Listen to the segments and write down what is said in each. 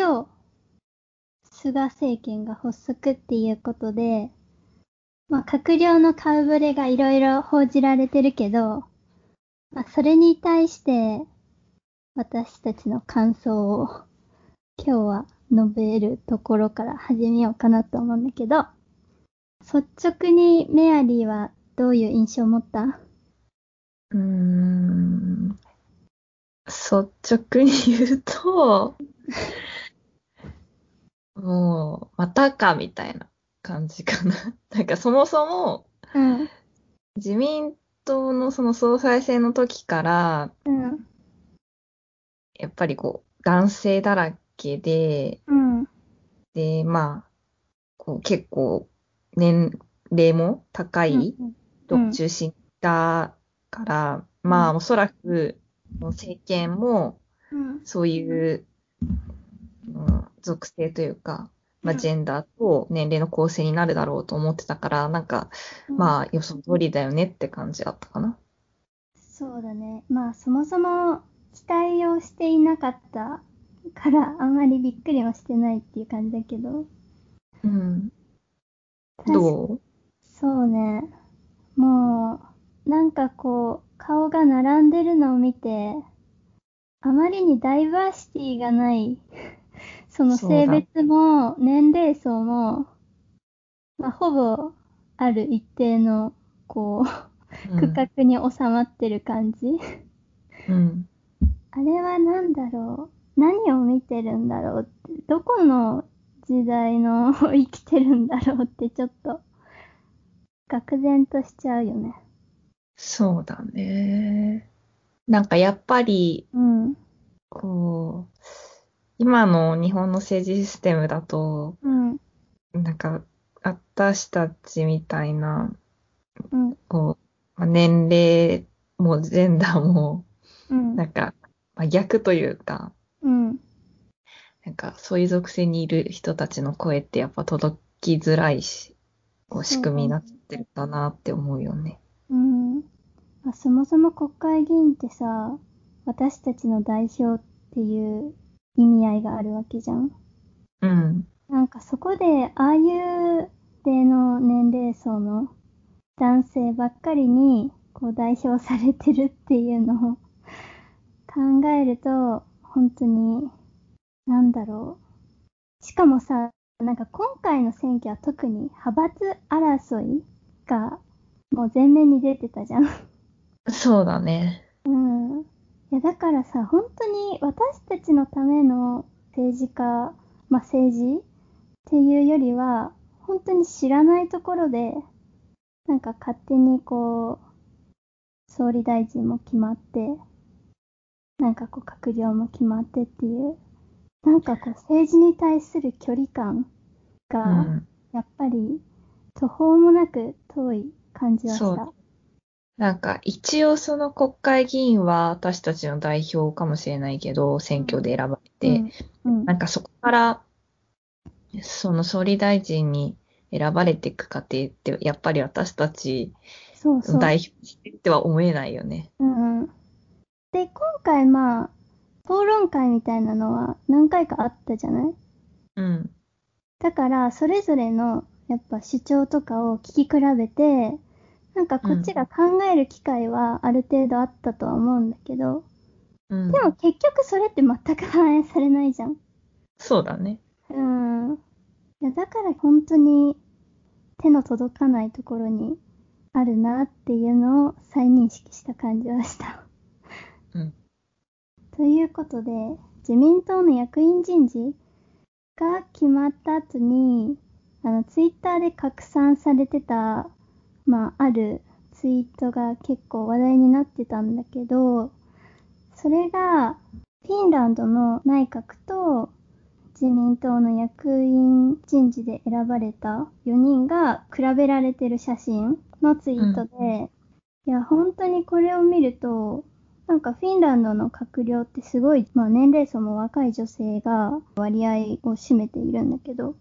今日、菅政権が発足っていうことで、まあ、閣僚の顔ぶれがいろいろ報じられてるけど、まあ、それに対して、私たちの感想を今日は述べるところから始めようかなと思うんだけど、率直にメアリーはどういう印象を持った？うーん。率直に言うと、もう、またかみたいな感じかな。なんかそもそも、うん。自民党のその総裁選の時から、うん。やっぱりこう、男性だらけで、うん。で、まあ、こう結構、年齢も高い人中心だから、うん、まあ、おそらく、政権も、そういう、うん、属性というか、まあ、ジェンダーと年齢の構成になるだろうと思ってたから、なんか、まあ、予想通りだよねって感じだったかな。そうだね。まあ、そもそも期待をしていなかったから、あんまりびっくりはしてないっていう感じだけど。うん。どう？そうね。もう、なんかこう、顔が並んでるのを見て、あまりにダイバーシティがないその性別も年齢層も、まあ、ほぼある一定の、こう、区画に収まってる感じ。うん。あれは何だろう何を見てるんだろうって、どこの時代の 生きてるんだろうってちょっと、愕然としちゃうよね。そうだね。なんかやっぱり、うん、こう、今の日本の政治システムだと、うん、なんか、私たちみたいな、うん、こう、年齢もジェンダーも、うん、なんか、まあ、逆というか、うん、なんか、そういう属性にいる人たちの声ってやっぱ届きづらいし、こう仕組みになってるんだなって思うよね。うん。まあ、そもそも国会議員ってさ、私たちの代表っていう意味合いがあるわけじゃん。うん。なんかそこで、ああいう定の年齢層の男性ばっかりに、こう代表されてるっていうのを 考えると、本当に、なんだろう。しかもさ、なんか今回の選挙は特に派閥争いがもう前面に出てたじゃん。そうだね。うん。いや、だからさ、本当に私たちのための政治家、まあ、政治っていうよりは、本当に知らないところで、なんか勝手にこう、総理大臣も決まって、なんかこう閣僚も決まってっていう、なんかこう政治に対する距離感が、やっぱり途方もなく遠い感じはした。なんか一応その国会議員は私たちの代表かもしれないけど、選挙で選ばれて、うん。うん、なんかそこからその総理大臣に選ばれていく過程って、やっぱり私たちの代表っては思えないよね。そうそううんうん、で、今回まあ、討論会みたいなのは何回かあったじゃない？うん。だから、それぞれのやっぱ主張とかを聞き比べて、なんかこっちが考える機会はある程度あったとは思うんだけど、うん、でも結局それって全く反映されないじゃん。そうだね。うん。いやだから本当に手の届かないところにあるなっていうのを再認識した感じはした。うん。ということで、自民党の役員人事が決まった後に、あの、ツイッターで拡散されてたまあ、あるツイートが結構話題になってたんだけど、それが、フィンランドの内閣と自民党の役員人事で選ばれた4人が比べられてる写真のツイートで、うん、いや、本当にこれを見ると、なんかフィンランドの閣僚ってすごい、まあ年齢層も若い女性が割合を占めているんだけど、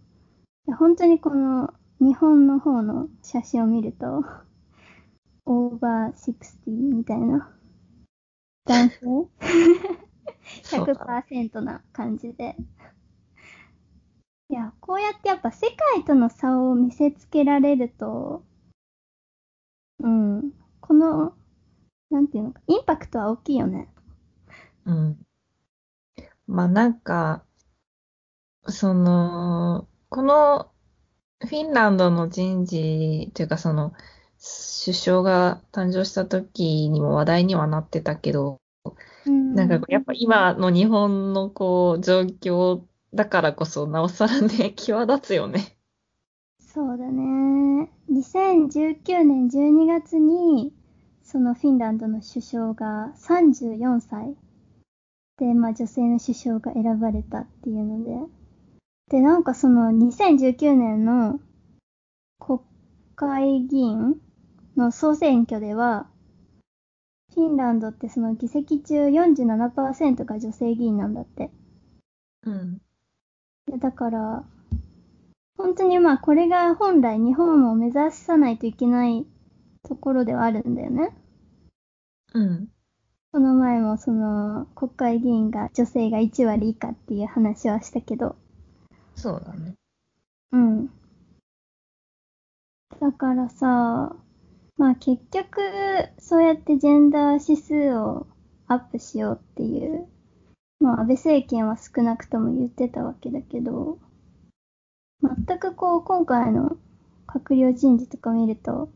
いや本当にこの日本の方の写真を見ると、オーバー60みたいな男性？100%な感じで。いや、こうやってやっぱ世界との差を見せつけられると、うん、この、なんていうのか、インパクトは大きいよね。うん。まあなんか、その、このフィンランドの人事というかその首相が誕生した時にも話題にはなってたけど、うん。なんかやっぱ今の日本のこう状況だからこそなおさらね、際立つよね。そうだね。2019年12月に、そのフィンランドの首相が34歳で、まあ女性の首相が選ばれたっていうので。で、なんかその2019年の国会議員の総選挙では、フィンランドってその議席中47%が女性議員なんだって。うん。でだから、本当にまあこれが本来日本を目指さないといけないところではあるんだよね。うん。この前もその国会議員が女性が1割以下っていう話はしたけど。そうだね。うん。だからさ、まあ結局そうやってジェンダー指数をアップしようっていう、まあ安倍政権は少なくとも言ってたわけだけど、全くこう今回の閣僚人事とか見ると、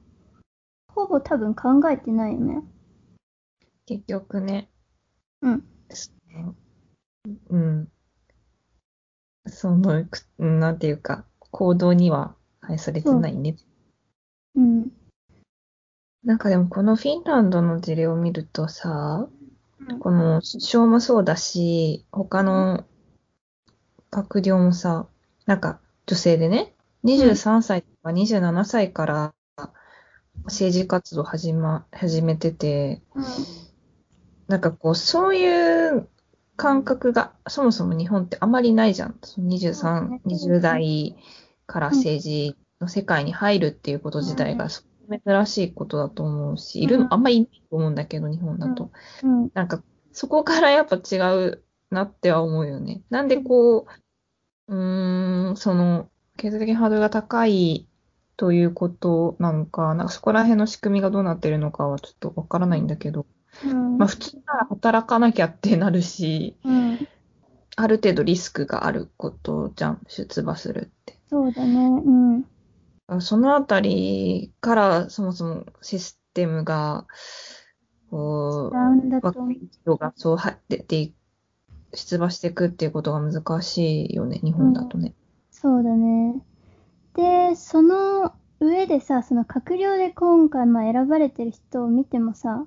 ほぼ多分考えてないよね。結局ね。うん。うん。その、くなんていうか、行動には反映されてないね。うん。なんかでもこのフィンランドの事例を見るとさ、うん。この首相もそうだし、他の閣僚もさ、なんか女性でね、23歳とか27歳から政治活動始ま、始めてて、なんかこう、そういう感覚がそもそも日本ってあまりないじゃん。その23、20代から政治の世界に入るっていうこと自体が珍しいことだと思うし、いるのあんまりいないと思うんだけど、日本だと。うん。なんか、そこからやっぱ違うなっては思うよね。なんでこう、うーん、その、経済的ハードルが高いということなのか、なんかそこら辺の仕組みがどうなってるのかはちょっとわからないんだけど、うん。まあ普通なら働かなきゃってなるし、うん。ある程度リスクがあることじゃん、出馬するって。そうだね。うん。そのあたりからそもそもシステムが、こう、若い人がそうは出てい出馬していくっていうことが難しいよね、日本だとね。そうだね。で、その上でさ、その閣僚で今回まあ選ばれてる人を見てもさ、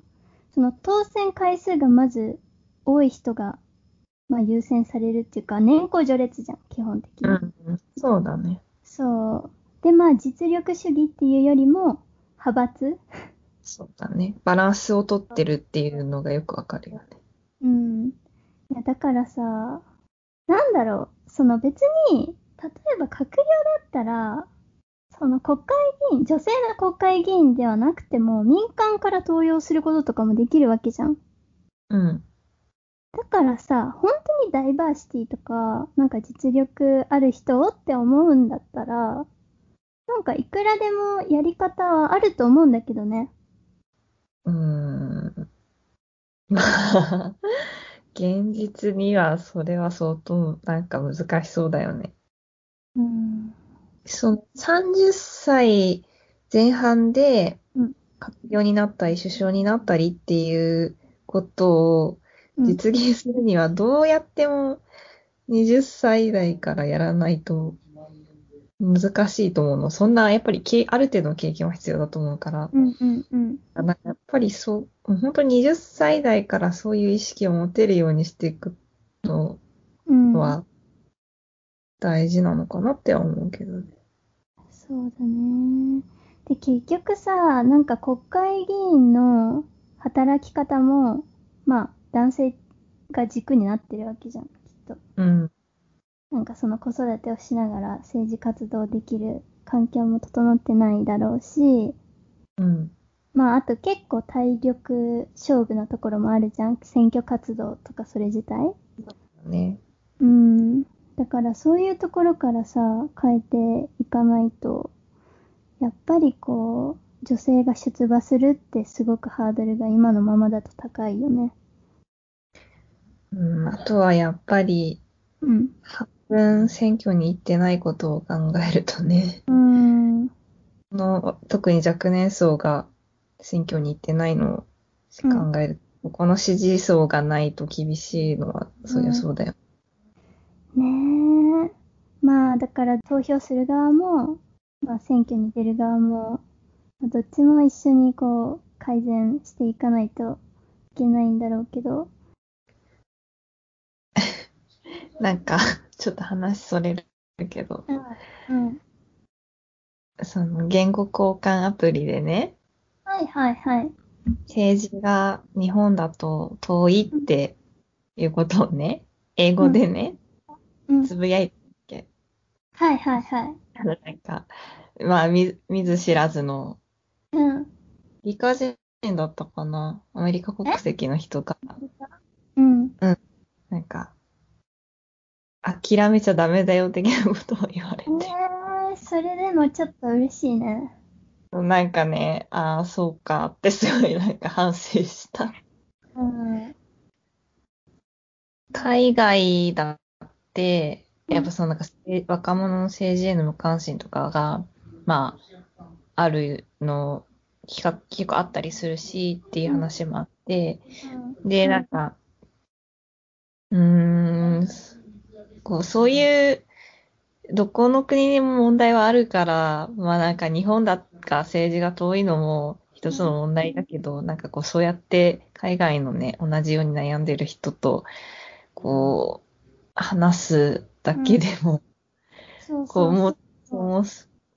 その当選回数がまず多い人が、まあ優先されるっていうか、年功序列じゃん、基本的に。うん、そうだね。そう。で、まあ実力主義っていうよりも、派閥そうだね。バランスをとってるっていうのがよくわかるよね。うん。いや、だからさ、なんだろう、その別に、例えば閣僚だったら、その国会議員、女性の国会議員ではなくても、民間から登用することとかもできるわけじゃん。うん。だからさ、本当にダイバーシティとか、なんか実力ある人をって思うんだったら、なんかいくらでもやり方はあると思うんだけどね。うーん。まあ、現実にはそれは相当なんか難しそうだよね。うん。その30歳前半でうん閣僚になったり首相になったりっていうことをうん実現するにはどうやっても20歳代からやらないと難しいと思うの。そんなやっぱりけある程度の経験は必要だと思うから。うんうんうん。なんかやっぱりそう、本当に20歳代からそういう意識を持てるようにしていくのうん。は大事なのかなっては思うけどね。そうだね。で、結局さ、なんか国会議員の働き方も、まあ、男性が軸になってるわけじゃん、きっと。うん。なんかその子育てをしながら政治活動できる環境も整ってないだろうし、うん。まあ、あと結構体力勝負のところもあるじゃん。選挙活動とかそれ自体。ね。うん。だだからそういうところからさ、変えていかないと、やっぱりこう、女性が出馬するってすごくハードルが今のままだと高いよね。うん、あとはやっぱり、うん。半分選挙に行ってないことを考えるとね、うーん。この特に若年層が選挙に行ってないのを考えると、この支持層がないと厳しいのは、そりゃそうだよ。まあ、だから投票する側も、まあ選挙に出る側も、まあどっちも一緒にこう、改善していかないといけないんだろうけど、なんか、ちょっと話それるけど、うん。その言語交換アプリでね、はいはいはい。政治が日本だと遠いっていうことをね、英語でね、うん。つぶやいて、はいはいはい。あのなんか、まあ見、見ず知らずのうん。理科人だったかなアメリカ国籍の人が、うん。なんか、諦めちゃダメだよ的なことを言われて。えー、それでもちょっと嬉しいね。なんかね、ああ、そうかってすごいなんか反省した。うん。海外だって、やっぱそのなんかせ若者の政治への無関心とかが、まあ、あるの、結構あったりするしっていう話もあって、で、なんか、うーん、こう、そういう、どこの国にも問題はあるから、まあなんか日本だが政治が遠いのも一つの問題だけど、なんかこうそうやって海外のね、同じように悩んでる人と、こう、話すだけでも、そうもう、もう、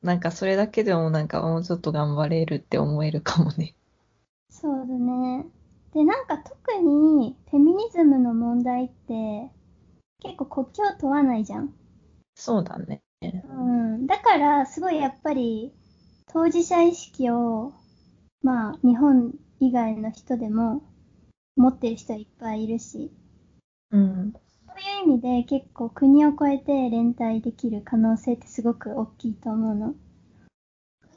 なんかそれだけでもなんかもうちょっと頑張れるって思えるかもね。そうだね。で、なんか特にフェミニズムの問題って結構国境問わないじゃん。そうだね。うん。だから、すごいやっぱり当事者意識を、まあ、日本以外の人でも持ってる人はいっぱいいるし、うん。そういう意味で結構国を越えて連帯できる可能性ってすごく大きいと思うの。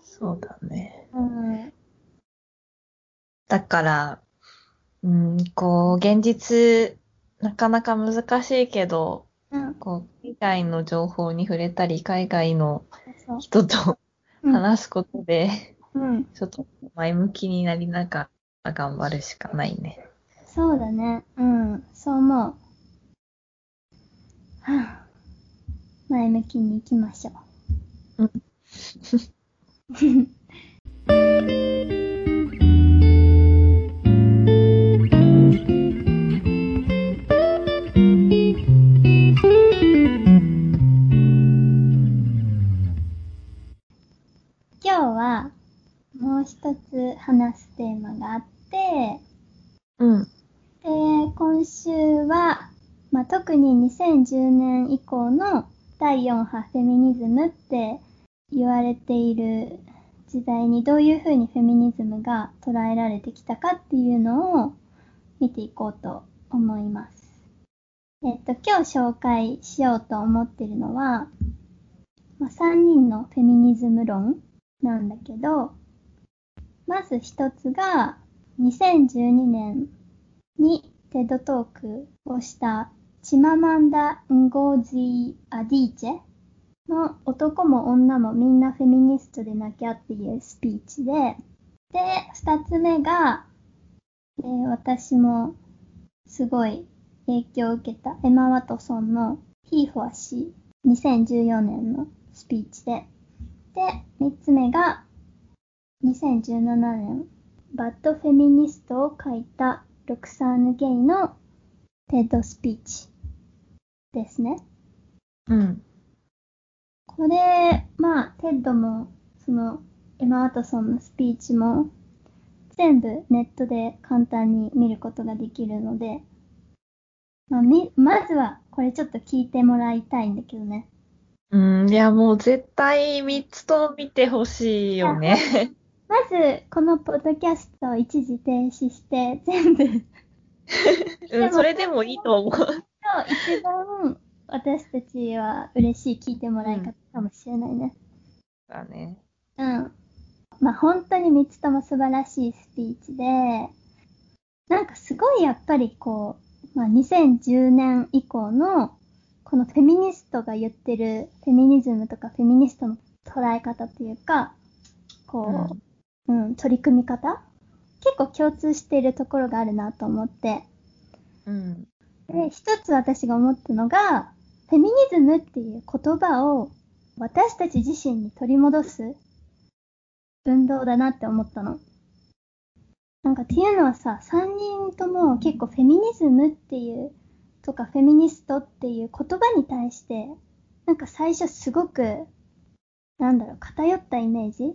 そうだね。うん。だから、うん、こう、現実、なかなか難しいけど、うん。こう、海外の情報に触れたり、海外の。人とうん。話すことで、うん。ちょっと前向きになりながら頑張るしかないね。そうだね。うん。そう思う。はあ、前向きに行きましょう。うん今日はもう一つ話すテーマがあって、うん。で、今週は、まあ、特に2010年以降の第4波フェミニズムって言われている時代にどういうふうにフェミニズムが捉えられてきたかっていうのを見ていこうと思います。えっと、今日紹介しようと思ってるのは、まあ、3人のフェミニズム論なんだけど、まず一つが2012年に TED Talk をしたチママンダ・ンゴーズィ・アディーチェの男も女もみんなフェミニストでなきゃっていうスピーチで、で、二つ目が、えー私もすごい影響を受けたエマ・ワトソンの He for She 2014年のスピーチで、で、三つ目が2017年 Bad Feminist を書いたロクサーヌ・ゲイの TED スピーチ。ですね。うん。これ、まあ、 TED も、その、エマ・ワトソンのスピーチも、全部ネットで簡単に見ることができるので、まあ、み、まずは、これちょっと聞いてもらいたいんだけどね。うん、いや、もう絶対3つと見てほしいよね。まず、このポッドキャストを一時停止して、全部、うん、それでもいいと思う。一番私たちは嬉しい聞いてもらい方かもしれないね。だね。うん。まあ本当に3つとも素晴らしいスピーチで、なんかすごいやっぱりこう、まあ2010年以降のこのフェミニストが言ってるフェミニズムとかフェミニストの捉え方っていうか、こう、うん、取り組み方結構共通しているところがあるなと思って。うん。で、一つ私が思ったのが、フェミニズムっていう言葉を私たち自身に取り戻す運動だなって思ったの。なんかっていうのはさ、三人とも結構フェミニズムっていうとかフェミニストっていう言葉に対して、なんか最初すごく、なんだろう、偏ったイメージ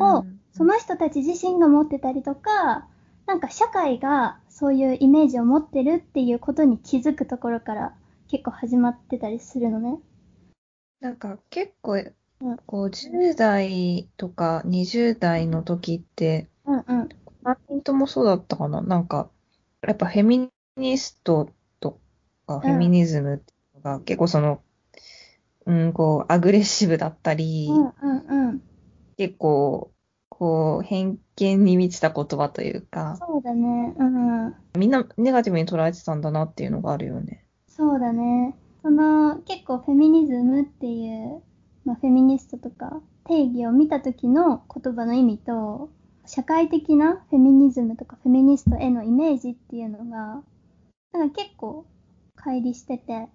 を、その人たち自身が持ってたりとか、なんか社会がそういうイメージを持ってるっていうことに気づくところから結構始まってたりするのね。なんか結構うん、こう10代とか20代の時って、うんうん。何人ともそうだったかな？なんか、やっぱフェミニストとかフェミニズムっていうのが結構その、うん、こう、アグレッシブだったり、うんうんうん。結構、こう、偏見に満ちた言葉というか、そうだね。うん。みんなネガティブに捉えてたんだなっていうのがあるよね。そうだね。その結構フェミニズムっていう、まあ、フェミニストとか定義を見た時の言葉の意味と、社会的なフェミニズムとかフェミニストへのイメージっていうのが、なんか結構乖離してて、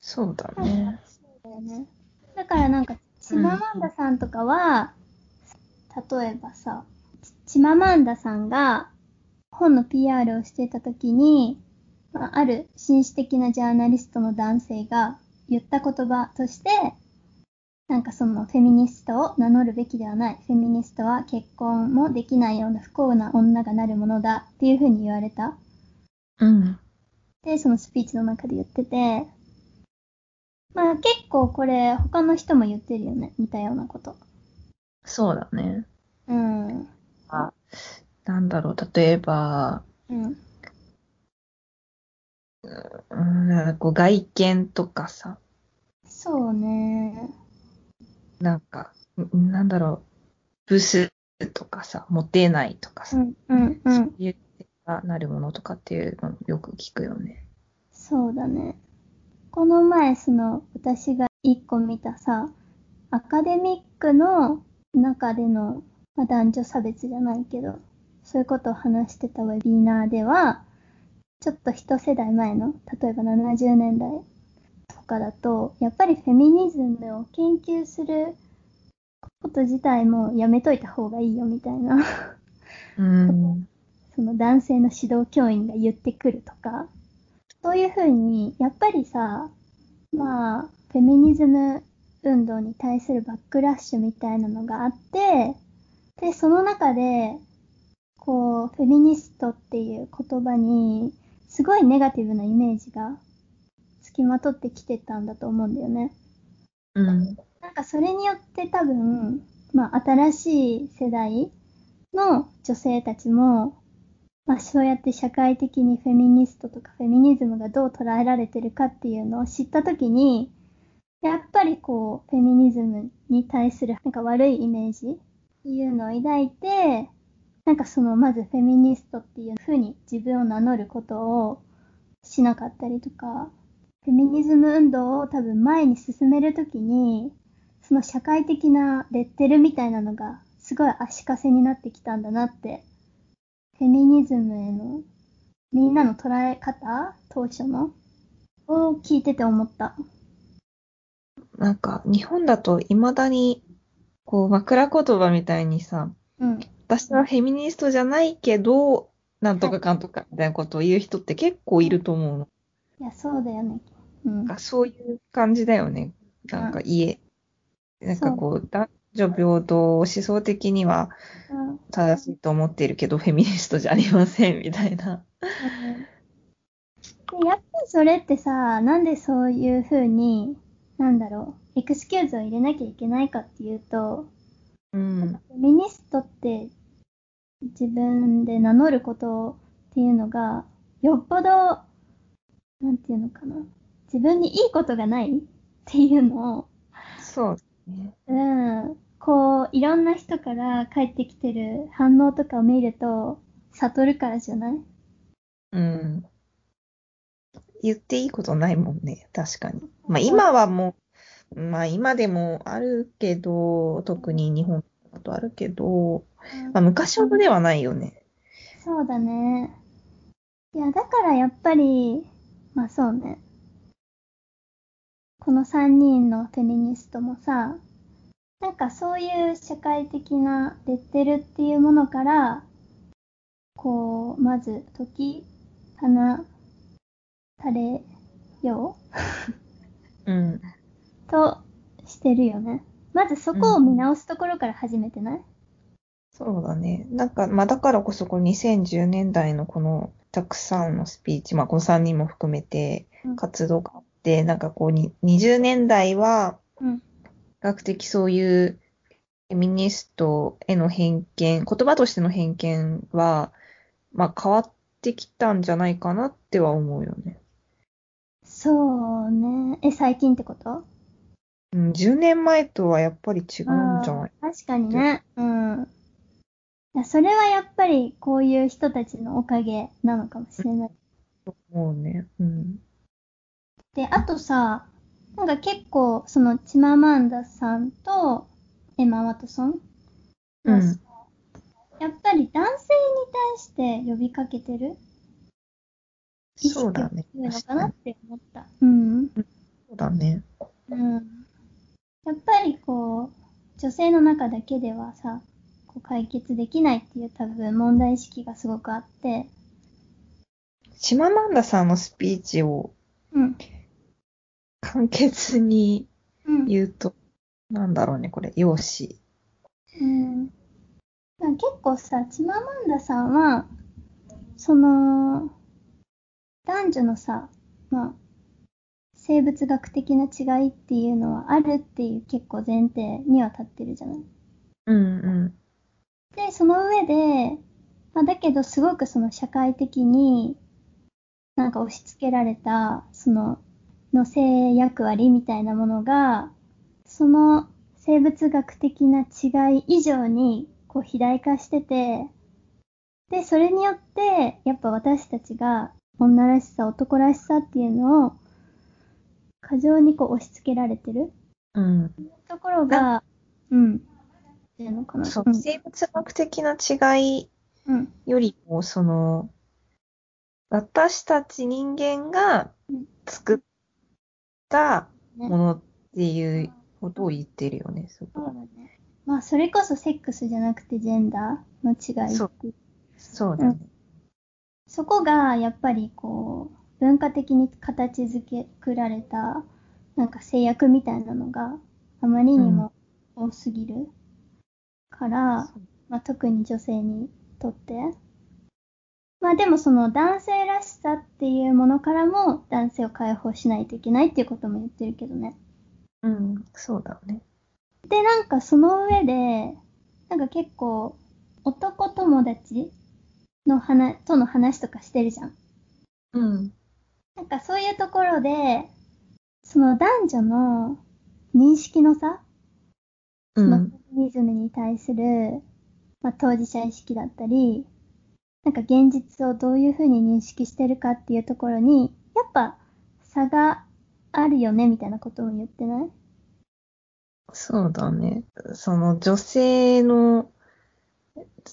そうだね。そうだよね。だからなんか、チママンダさんとかは、例えばさ、チママンダさんが本の PR をしてた時に、まあある紳士的なジャーナリストの男性が言った言葉として、なんかそのフェミニストを名乗るべきではない。フェミニストは結婚もできないような不幸な女がなるものだっていうふうに言われた。うん。で、そのスピーチの中で言ってて、まあ結構これ他の人も言ってるよね。似たようなこと。そうだね。うん。あなんだろう、例えば、うん。うん、なんかこう外見とかさ、そうね。なんか、んなんだろう、ブスとかさ、モテないとかさ、うん、うん、う。そうんいうがなるものとかっていうのよく聞くよね。そうだね。この前、その、私が一個見たさ、アカデミックの中での、まあ、男女差別じゃないけど、そういうことを話してたウェビナーでは、ちょっと一世代前の、例えば70年代とかだと、やっぱりフェミニズムを研究すること自体もやめといた方がいいよみたいな。うん。その男性の指導教員が言ってくるとか、そういうふうに、やっぱりさ、まあ、フェミニズム運動に対するバックラッシュみたいなのがあって、で、その中で、こう、フェミニストっていう言葉に、すごいネガティブなイメージが付きまとってきてたんだと思うんだよね。うん。なんかそれによって多分、まあ新しい世代の女性たちも、まあそうやって社会的にフェミニストとかフェミニズムがどう捉えられてるかっていうのを知ったときに、やっぱりこう、フェミニズムに対するなんか悪いイメージっていうのを抱いて、なんかそのまずフェミニストっていうふうに自分を名乗ることをしなかったりとか、フェミニズム運動を多分前に進めるときに、その社会的なレッテルみたいなのがすごい足かせになってきたんだなって、フェミニズムへのみんなの捉え方当初のを聞いてて思った。なんか、日本だと未だに、こう、枕言葉みたいにさ、うん。私はフェミニストじゃないけど、なんとかかんとかみたいなことを言う人って結構いると思うの。いや、そうだよね。うんなん。かそういう感じだよね。なんか家。なんかこう、男女平等を思想的にはうん正しいと思っているけど、フェミニストじゃありません、みたいな。でやっぱりそれってさ、なんでそういうふうに、なんだろう、エクスキューズを入れなきゃいけないかっていうと、うん。フェミニストって自分で名乗ることっていうのが、よっぽど、なんていうのかな。自分にいいことがないっていうのを、そうね。うん、こう、いろんな人から返ってきてる反応とかを見ると、悟るからじゃない？うん。言っていいことないもんね、確かに。まあ今はもう、まあ今でもあるけど、特に日本だとあるけど、まあ昔ほどではないよね。そうだね。いや、だからやっぱり、まあそうね。この3人のフェミニストもさ、なんかそういう社会的なレッテルっていうものから、こう、まず、時、放たれよう？ん。うとしてるよね。まずそこを見直すところから始めてない、そうだね。なんか、まあだからこそこの2010年代のこのたくさんのスピーチ、まあこの3人も含めてうん活動があって、なんかこうに20年代はうん。比較的そういうフェミニストへの偏見、言葉としての偏見は、まあ変わってきたんじゃないかなっては思うよね。そうね。え、最近ってこと？うん、10年前とはやっぱり違うんじゃない？確かにね。うん。いや、それはやっぱりこういう人たちのおかげなのかもしれない。と思うね。うん。で、あとさ、なんか結構、その、チママンダさんとエマ・ワトソン？うんやっぱり男性に対して呼びかけてる？意識そうだね。強いの確かなって思った。うん。そうだね。うん。やっぱりこう、女性の中だけではさ、こう解決できないっていう多分問題意識がすごくあって、チママンダさんのスピーチをうん。簡潔にうん。言うと、なんだろうね、これ、容姿。うん。結構さ、チママンダさんは、その、男女のさ、まあ、生物学的な違いっていうのはあるっていう結構前提には立ってるじゃない。うんうん。で、その上で、まあ、だけどすごくその社会的になんか押し付けられた、その、の性役割みたいなものが、その生物学的な違い以上にこう肥大化してて、で、それによって、やっぱ私たちが女らしさ、男らしさっていうのを過剰にこう押し付けられてるうん。ところが、うん。っていうのかな。そうう、ん生物学的な違いうん。よりも、その、私たち人間が作ったものっていうことを言ってるよね、そこ。そうだね。まあ、それこそセックスじゃなくてジェンダーの違いそうそうだね。そこがやっぱりこう、文化的に形づけ作られた、なんか制約みたいなのがあまりにも多すぎるから、まあ、特に女性にとって。まあでもその男性らしさっていうものからも男性を解放しないといけないっていうことも言ってるけどね。うん、そうだね。で、なんかその上で、なんか結構男友達の話、との話とかしてるじゃん。うん。なんかそういうところで、その男女の認識の差、うん。そのフェミニズムに対する、まあ、当事者意識だったり、なんか現実をどういうふうに認識してるかっていうところに、やっぱ差があるよねみたいなことを言ってない？そうだね。その女性の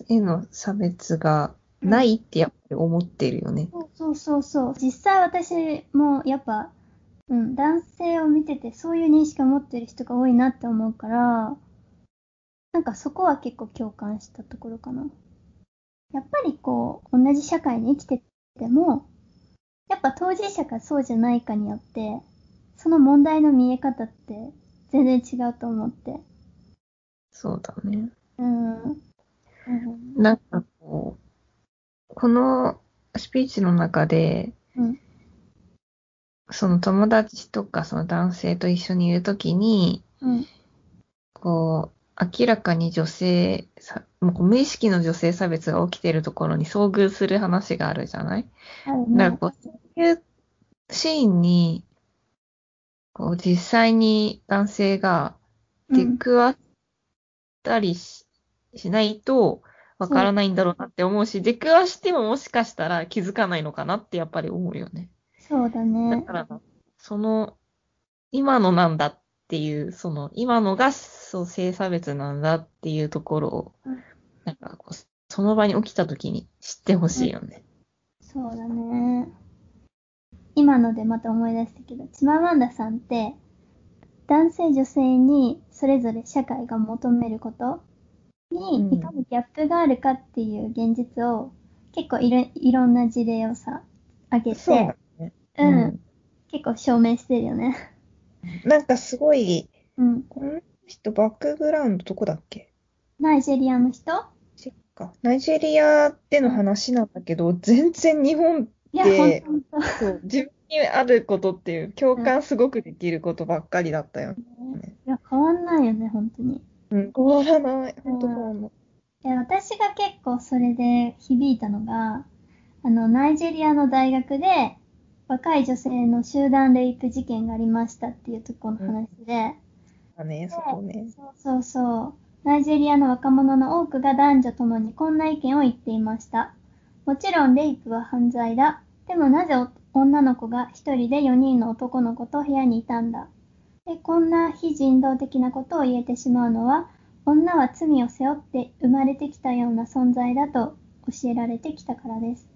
への差別がないってやっぱり思ってるよね。そうそうそうそう。実際私もやっぱ、うん、男性を見ててそういう認識を持ってる人が多いなって思うから、なんかそこは結構共感したところかな。やっぱりこう、同じ社会に生きてても、やっぱ当事者かそうじゃないかによって、その問題の見え方って全然違うと思って。そうだね。うん。うんなんかこう、このスピーチの中で、うんその友達とかその男性と一緒にいるときに、うん。こう、明らかに女性さ、もう無意識の女性差別が起きているところに遭遇する話があるじゃない？あるね。だからこう、そういうシーンにこう実際に男性が出くわったりし,、しないとわからないんだろうなって思うし、出くわしてももしかしたら気づかないのかなってやっぱり思うよね。そうだだね。から、その、今のなんだっていう、その、今のがそう性差別なんだっていうところをうん、なんかこう、その場に起きた時に知ってほしいよね。そうだね。今のでまた思い出したけど、チママンダさんって、男性女性にそれぞれ社会が求めることうんにいかにギャップがあるかっていう現実を結構いろいろんな事例をさ、挙げそうだて、ね。うん、結構証明してるよね。なんかすごい、うん。この人バックグラウンドどこだっけ？ナイジェリアの人？か。ナイジェリアでの話なんだけど、全然日本いや、でほんとほんと。そう、自分にあることっていう、共感すごくできることばっかりだったよね。いや、変わんないよね、本当に。うん、変わらない。本当変わらない。で私が結構それで響いたのが、あの、ナイジェリアの大学で、若い女性の集団レイプ事件がありましたっていうところの話で、だね、そこね。そうそうそう。ナイジェリアの若者の多くが男女ともにこんな意見を言っていました。もちろんレイプは犯罪だ。でもなぜお女の子が一人で4人の男の子と部屋にいたんだ？で、こんな非人道的なことを言えてしまうのは、女は罪を背負って生まれてきたような存在だと教えられてきたからです。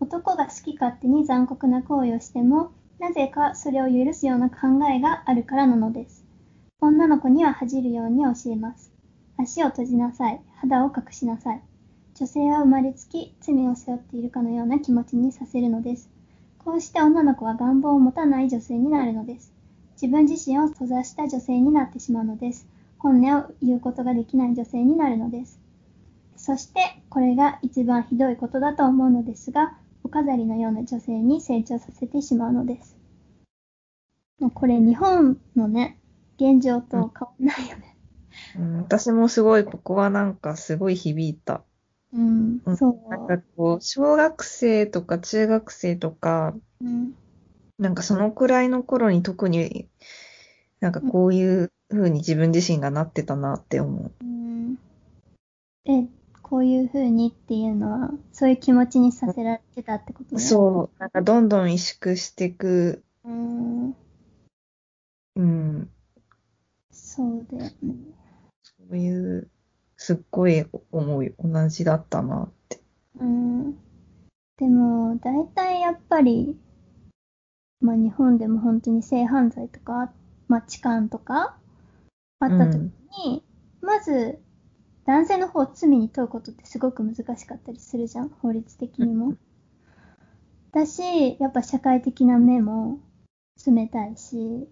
男が好き勝手に残酷な行為をしても、なぜかそれを許すような考えがあるからなのです。女の子には恥じるように教えます。足を閉じなさい。肌を隠しなさい。女性は生まれつき罪を背負っているかのような気持ちにさせるのです。こうして女の子は願望を持たない女性になるのです。自分自身を閉ざした女性になってしまうのです。本音を言うことができない女性になるのです。そして、これが一番ひどいことだと思うのですが、お飾りのような女性に成長させてしまうのです。もうこれ日本のね、現状と変わんないよね。うん、私もすごい、ここはなんかすごい響いた。うん、うんそう。なんかこう、小学生とか中学生とか、うん、なんかそのくらいの頃に特に、なんかこういう風に自分自身がなってたなって思う。うん。え、こういう風にっていうのは、そういう気持ちにさせられてたってことね。そう、なんかどんどん萎縮していく、う。うん、うん、そうだよね。そういう、すっごい思い、同じだったなって。うん。でも、大体やっぱり、まあ日本でも本当に性犯罪とか、まあ痴漢とか、あった時に、まず、男性の方を罪に問うことってすごく難しかったりするじゃん、法律的にも。だし、やっぱ社会的な目も冷たいし、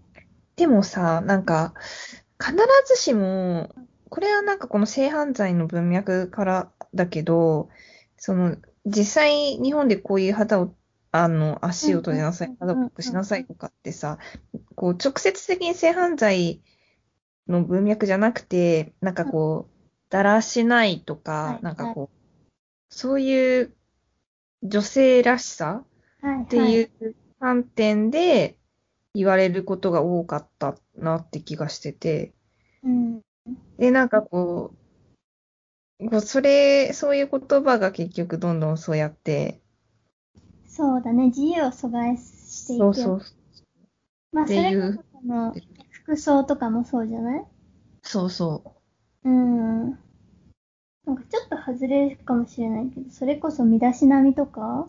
でもさ、なんか、必ずしも、これはなんかこの性犯罪の文脈からだけど、その、実際日本でこういう肌を、あの、足を閉じなさい、うんうん肌を隠しなさいとかってさ、こう、直接的に性犯罪の文脈じゃなくて、なんかこう、だらしないとはかい、なんかこう、そういう女性らしさはい、っていう観点で言われることが多かったなって気がしてて、うん。で、なんかこう、こうそれ、そういう言葉が結局どんどんそうやって、そうだね、自由を阻害していくよ。そうそう、まあ、それこそ服装とかもそうじゃない？そうそうん。なんかちょっと外れるかもしれないけど、それこそ身だしなみとか？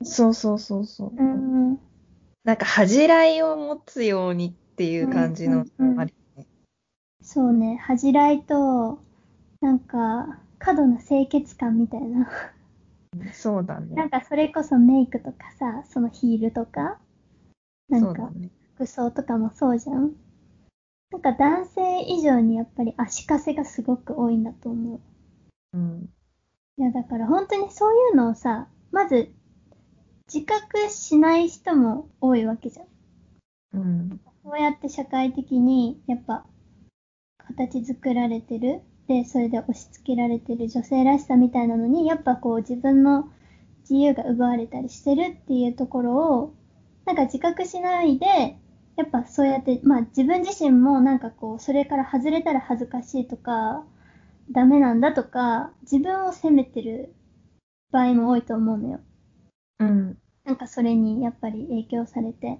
う。そうそうそうそう。うん。なんか恥じらいを持つようにっていう感じの、うんうんうん。そうね、恥じらいと、なんか、過度な清潔感みたいな。そうだなんね。かそれこそメイクとかさ、そのヒールとか、なんか。服装とかもそうじゃん。なんか男性以上にやっぱり足かせがすごく多いんだと思う。うん。いやだから本当にそういうのをさ、まず自覚しない人も多いわけじゃん。うん。そうやって社会的にやっぱ形作られてる。で、それで押し付けられてる女性らしさみたいなのに、やっぱこう自分の自由が奪われたりしてるっていうところを、なんか自覚しないでやっぱそうやって、まあ自分自身もなんかこう、それから外れたら恥ずかしいとか、ダメなんだとか、自分を責めてる場合も多いと思うのよ。うん。なんかそれにやっぱり影響されて。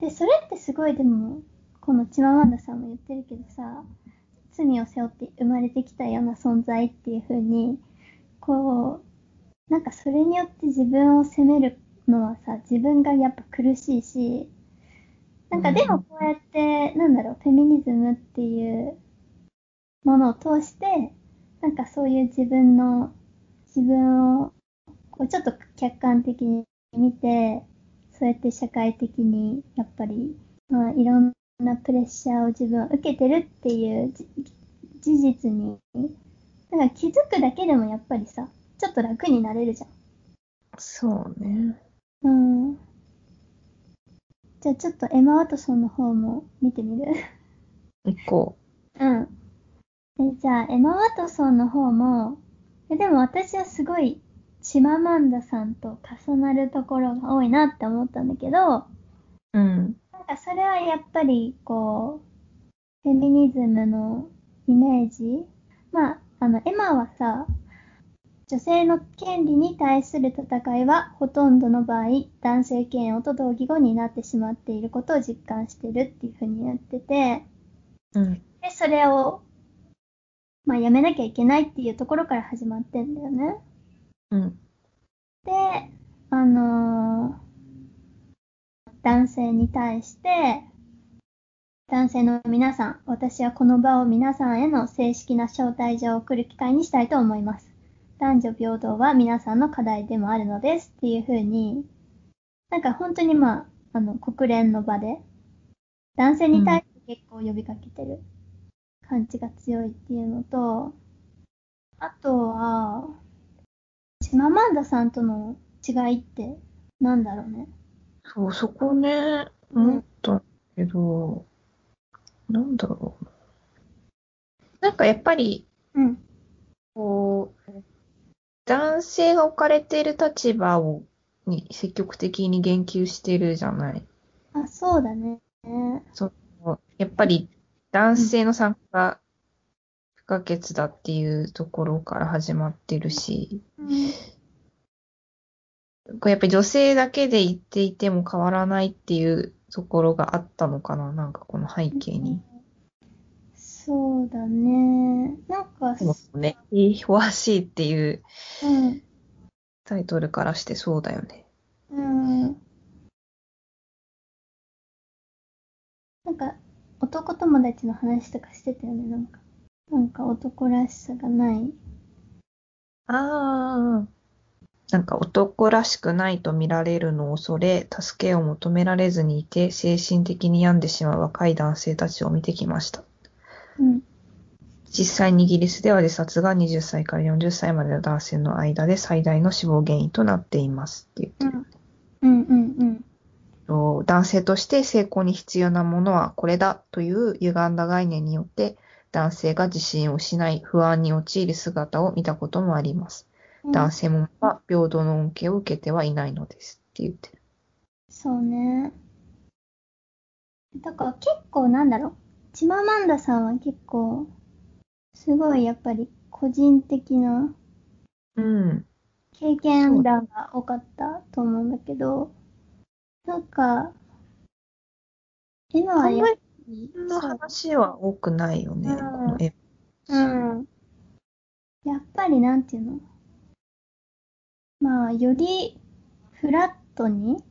で、それってすごいでも、このチマワンダさんも言ってるけどさ、罪を背負って生まれてきたような存在っていう風に、こう、なんかそれによって自分を責めるのはさ、自分がやっぱ苦しいし、なんかでもこうやって、なんだろう、フェミニズムっていうものを通して、なんかそういう自分の、自分を、こうちょっと客観的に見て、そうやって社会的に、やっぱり、まあいろんなプレッシャーを自分は受けてるっていう事実に、だから気づくだけでもやっぱりさ、ちょっと楽になれるじゃん。そうね。うん。じゃあちょっとエマ・ワトソンの方も見てみる？行こう。うん。え、じゃあ、エマ・ワトソンの方も、え、でも私はすごい、チママンダさんと重なるところが多いなって思ったんだけど、うん。かそれはやっぱり、こう、フェミニズムのイメージ？まあ、あの、エマはさ、女性の権利に対する戦いはほとんどの場合、男性嫌悪と同義語になってしまっていることを実感してるっていうふうに言ってて、うん。で、それをまあ、やめなきゃいけないっていうところから始まってんだよね。うん。で、あのー、男性に対して、男性の皆さん、私はこの場を皆さんへの正式な招待状を送る機会にしたいと思います。男女平等は皆さんの課題でもあるのですっていうふうに、なんか本当にまあ、あの、国連の場で、男性に対して結構呼びかけてる。感じが強いっていうのと、あとは、チママンダさんとの違いってなんだろうね。そう、そこね、思ったけど、うん、なんだろう。なんかやっぱり、うん。こう、男性が置かれている立場を、に積極的に言及してるじゃない。あ、そうだね。そう。やっぱり男性の参加が不可欠だっていうところから始まってるし、うん、やっぱり女性だけで言っていても変わらないっていうところがあったのかな、なんかこの背景に。そうだね。なんか、そうね、いいフォアシーっていう、うん、タイトルからしてそうだよね。うん。なんか、男友達の話とかしてたよね、なんか。なんか男らしさがない。ああ。なんか男らしくないと見られるのを恐れ、助けを求められずにいて、精神的に病んでしまう若い男性たちを見てきました。うん。実際にイギリスでは自殺が20歳から40歳までの男性の間で最大の死亡原因となっていますって言ってる。うん、うん、うんうん。男性として成功に必要なものはこれだという歪んだ概念によって男性が自信を失い不安に陥る姿を見たこともあります。うん、男性もは平等の恩恵を受けてはいないのですって言ってる。そうね。だから結構なんだろう。チママンダさんは結構すごいやっぱり個人的な経験談が多かったと思うんだけど、なんか、今はやっぱり。の話は多くないよね、この絵。うん。やっぱりなんていうの？まあ、よりフラットに、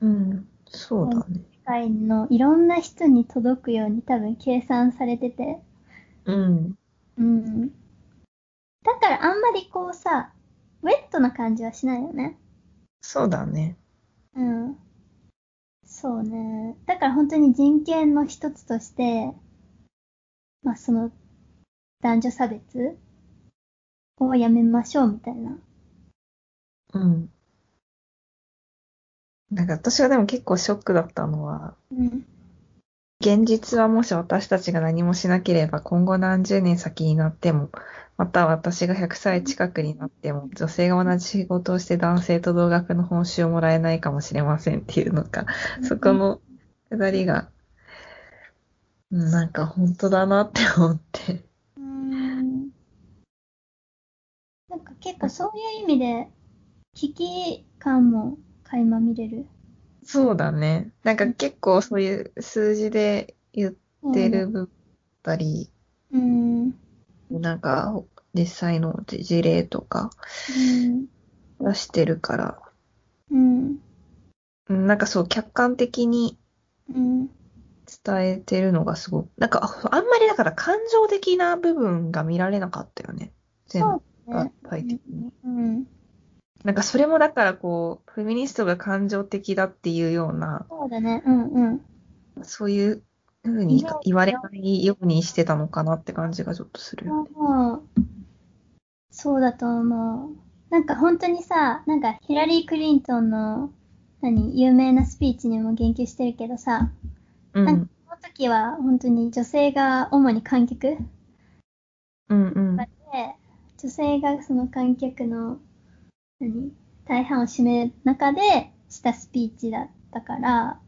うん、そうだね。世界のいろんな人に届くように多分計算されてて。うん。うん。だからあんまりこうさ、ウェットな感じはしないよね。そうだね。うん。そうね。だから本当に人権の一つとして、まあその男女差別をやめましょうみたいな。うん。なんか私はでも結構ショックだったのは、うん、現実はもし私たちが何もしなければ今後何十年先になっても、また私が100歳近くになっても、女性が同じ仕事をして男性と同額の報酬をもらえないかもしれませんっていうのか、そこのくだりが、なんか本当だなって思って。うん。なんか結構そういう意味で、危機感も垣間見れる？そうだね。なんか結構そういう数字で言ってる部分だったり、うん。うん。なんか実際の事例とか出してるから、うん。うんなんかそう客観的にうん。伝えてるのがすごく、なんかああんまりだから感情的な部分が見られなかったよね。全部ね。体的に。うん。なんかそれもだからこう、フェミニストが感情的だっていうような、そうだね。うんうん。そういうふうに言われないようにしてたのかなって感じがちょっとするそうだと思う。なんか本当にさ、なんかヒラリー・クリントンの、何、有名なスピーチにも言及してるけどさ、うん。なんかその時は本当に女性が主に観客うんうん。で、女性がその観客の、何、大半を占める中でしたスピーチだったから、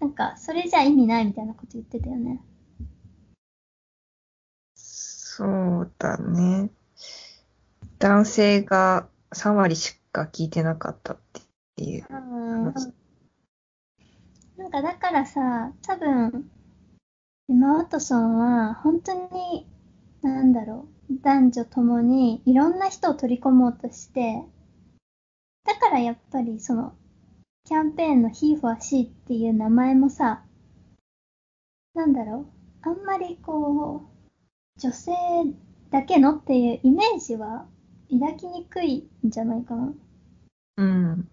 なんか、それじゃ意味ないみたいなこと言ってたよね。そうだね。男性が3割しか聞いてなかったっていううん話。なんかだからさ、多分、エマ・ワトソンは本当に、なんだろう、男女ともにいろんな人を取り込もうとして、だからやっぱりその、キャンペーンの He for She っていう名前もさ、なんだろう、あんまりこう、女性だけのっていうイメージは抱きにくいんじゃないかな。うん。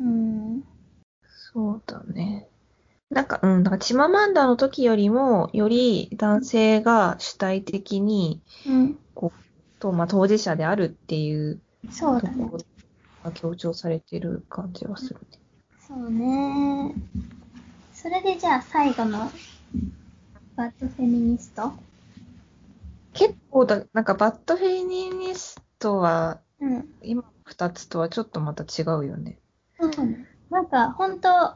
うん。そうだね。なんか、うん、なんかチママンダの時よりも、より男性が主体的に、うん。と、まあ、当事者であるっていうとそうだねが強調されてる感じはするね。そうね。それでじゃあ最後のBad Feminist？結構だ、なんか Bad Feminist は、うん。今の二つとはちょっとまた違うよね。うん。なんか本当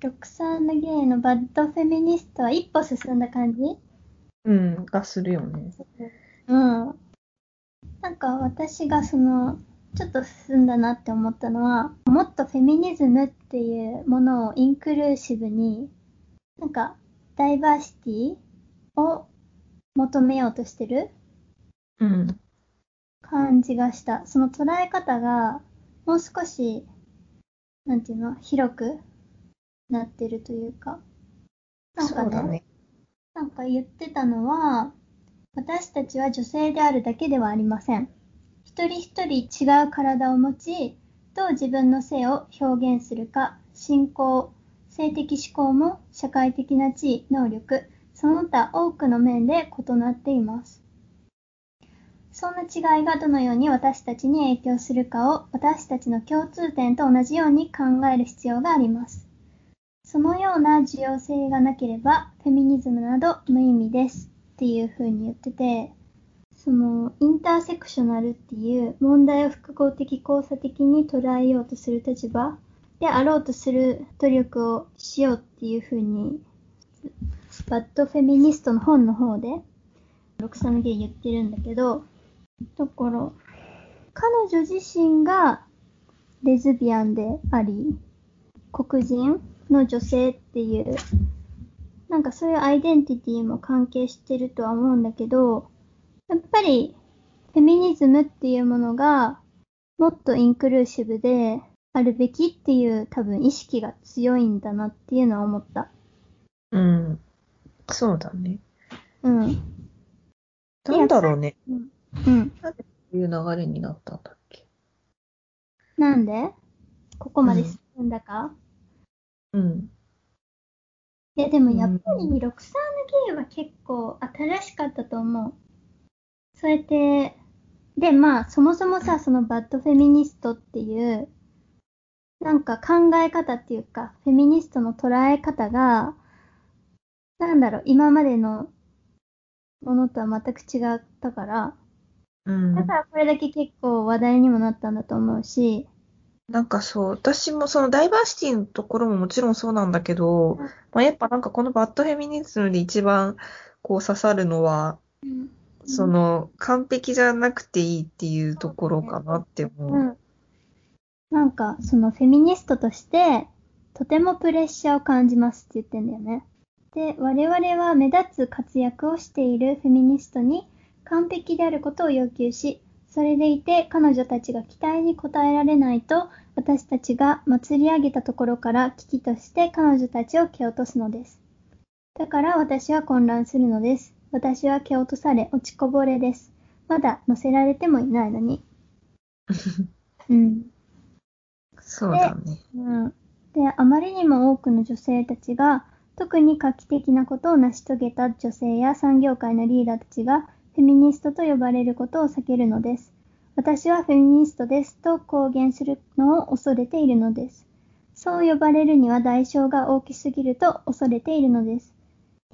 ロクサーナ・ゲイの Bad Feminist は一歩進んだ感じ？うん、がするよね。うん。なんか私がその、ちょっと進んだなって思ったのは、もっとフェミニズムっていうものをインクルーシブに、なんか、ダイバーシティを求めようとしてるうん。感じがした。その捉え方が、もう少し、なんていうの、広くなってるというか。なんかね、そうだね。なんか言ってたのは、私たちは女性であるだけではありません。一人一人違う体を持ち、どう自分の性を表現するか、信仰、性的思考も社会的な地位、能力、その他多くの面で異なっています。そんな違いがどのように私たちに影響するかを私たちの共通点と同じように考える必要があります。そのような重要性がなければ、フェミニズムなど無意味ですっていう風に言ってて、そのインターセクショナルっていう問題を複合的交差的に捉えようとする立場であろうとする努力をしようっていう風に、バッドフェミニストの本の方で、ロクサナ・ゲイ言ってるんだけど、だから、彼女自身がレズビアンであり、黒人の女性っていう、なんかそういうアイデンティティも関係してるとは思うんだけど、やっぱりフェミニズムっていうものがもっとインクルーシブであるべきっていう多分意識が強いんだなっていうのは思った。うん。そうだね。うん。なんだろうね。うん。うん。なんでこういう流れになったんだっけ？なんで？ここまで進んだか、うん。いやでもやっぱりロクサーヌ・ゲイは結構新しかったと思う。そうやって、でまあそもそもさ、その Bad Feminist っていう、なんか考え方っていうか、フェミニストの捉え方が、なんだろう、今までのものとは全く違ったから、うん。だからこれだけ結構話題にもなったんだと思うし、なんかそう、私もそのダイバーシティのところももちろんそうなんだけど、まあ、やっぱなんかこの Bad Feminism で一番こう刺さるのは、うん。その完璧じゃなくていいっていうところかなって思う。うん。なんか、そのフェミニストとして、とてもプレッシャーを感じますって言ってんだよね。で、我々は目立つ活躍をしているフェミニストに完璧であることを要求し、それでいて彼女たちが期待に応えられないと、私たちが祭り上げたところから危機として彼女たちを蹴落とすのです。だから私は混乱するのです。私は蹴落とされ落ちこぼれです。まだ乗せられてもいないのに。うん。そうだね。うん。で、あまりにも多くの女性たちが、特に画期的なことを成し遂げた女性や産業界のリーダーたちが、フェミニストと呼ばれることを避けるのです。私はフェミニストですと公言するのを恐れているのです。そう呼ばれるには代償が大きすぎると恐れているのです。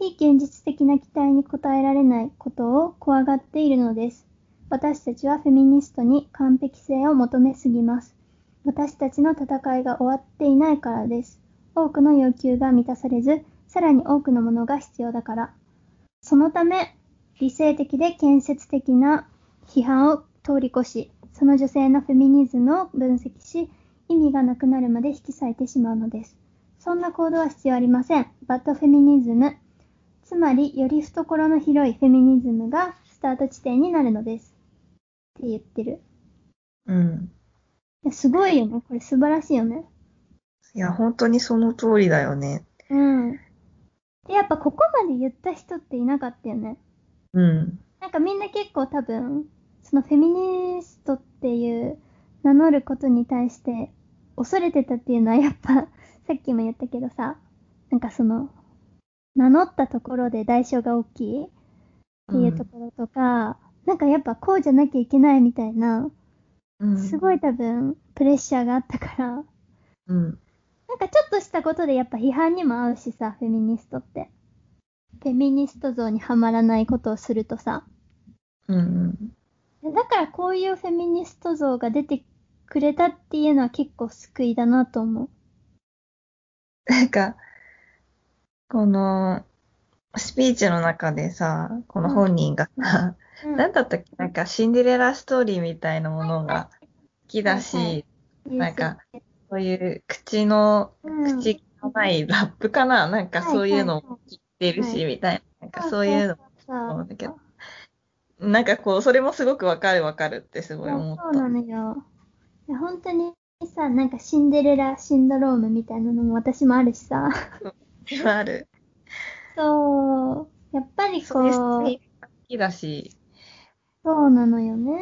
非現実的な期待に応えられないことを怖がっているのです。私たちはフェミニストに完璧性を求めすぎます。私たちの戦いが終わっていないからです。多くの要求が満たされず、さらに多くのものが必要だから。そのため、理性的で建設的な批判を通り越し、その女性のフェミニズムを分析し、意味がなくなるまで引き裂いてしまうのです。そんな行動は必要ありません。バッドフェミニズム、つまりより懐の広いフェミニズムがスタート地点になるのです。って言ってる。うん。すごいよね。これ素晴らしいよね。いや、本当にその通りだよね。うん。で、やっぱここまで言った人っていなかったよね。うん。なんかみんな結構多分、そのフェミニストっていう名乗ることに対して恐れてたっていうのはやっぱ、さっきも言ったけどさ、なんかその、名乗ったところで代償が大きいっていうところとか、なんかやっぱこうじゃなきゃいけないみたいな、うん。すごい多分プレッシャーがあったから、うん。なんかちょっとしたことでやっぱ批判にも合うしさ、フェミニストって。フェミニスト像にはまらないことをするとさ。うん。うん。だからこういうフェミニスト像が出てくれたっていうのは結構救いだなと思う。なんか、この、スピーチの中でさ、この本人がさ、うんなんだったっけ？なんかシンデレラストーリーみたいなものが好きだし、はいはいなんか、そういう口の、うん口がないラップかな？なんかそういうのを切ってるし、はいみたいな。なんかそういうのさ思うんだけど。なんかこう、それもすごくわかるわかるってすごい思っそうなた。のよ。いや本当にさ、なんかシンデレラシンドロームみたいなのも私もあるしさ。ある。そう。やっぱりこう、好きだし、そうなのよね。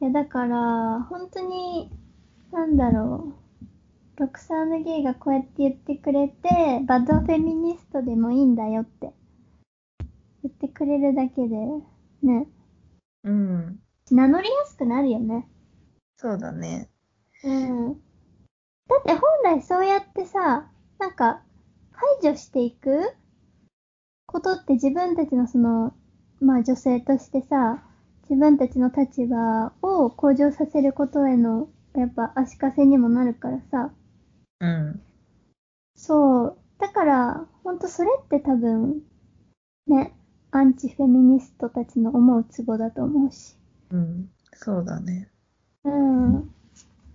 いや、だから、本当に、なんだろう。ロクサーヌ・ゲイがこうやって言ってくれて、バッドフェミニストでもいいんだよって言ってくれるだけで、ね、うん。名乗りやすくなるよね。そうだね。うん。だって本来そうやってさ、なんか、排除していく？ことって自分たちのその、まあ女性としてさ、自分たちの立場を向上させることへの、やっぱ足かせにもなるからさ。うん。そう。だから、ほんとそれって多分、ね、アンチフェミニストたちの思うツボだと思うし。うん。そうだね。うん。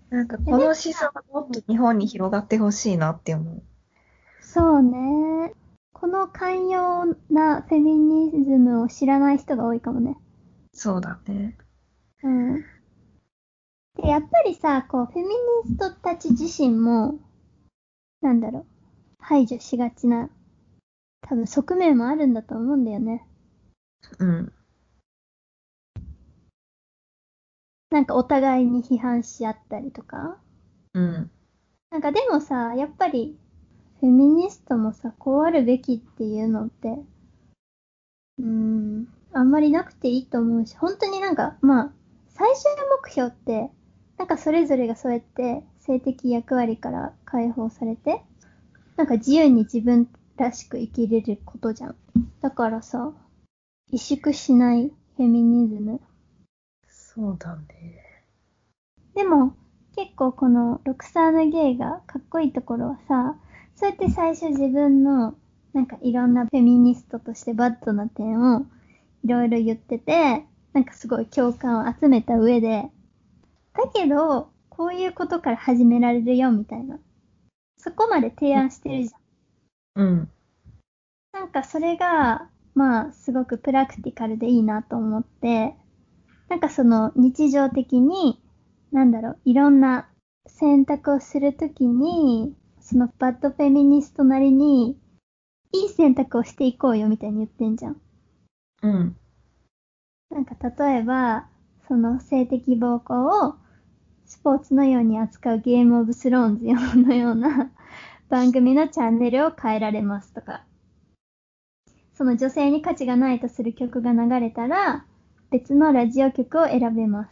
なんかこの思想がもっと日本に広がってほしいなって思う。そうね。この寛容なフェミニズムを知らない人が多いかもね。そうだね。うん。で、やっぱりさ、こう、フェミニストたち自身も、なんだろう、排除しがちな、多分側面もあるんだと思うんだよね。うん。なんかお互いに批判し合ったりとか。うん。なんかでもさ、やっぱり、フェミニストもさ、こうあるべきっていうのって、うーん、あんまりなくていいと思うし、本当になんか、まあ、最終目標って、なんかそれぞれがそうやって性的役割から解放されて、なんか自由に自分らしく生きれることじゃん。だからさ、萎縮しないフェミニズム。そうだね。でも、結構このロクサーヌ・ゲイがかっこいいところはさ、そうやって最初自分のなんかいろんなフェミニストとしてバッドな点をいろいろ言ってて、なんかすごい共感を集めた上で、だけど、こういうことから始められるよみたいな。そこまで提案してるじゃん。うん。なんかそれが、まあ、すごくプラクティカルでいいなと思って、なんかその日常的に、なんだろう、いろんな選択をするときに、そのバッドフェミニストなりに、いい選択をしていこうよみたいに言ってんじゃん。うん。なんか例えば、その性的暴行をスポーツのように扱うゲームオブスローンズのような番組のチャンネルを変えられますとか。その女性に価値がないとする曲が流れたら、別のラジオ曲を選べます。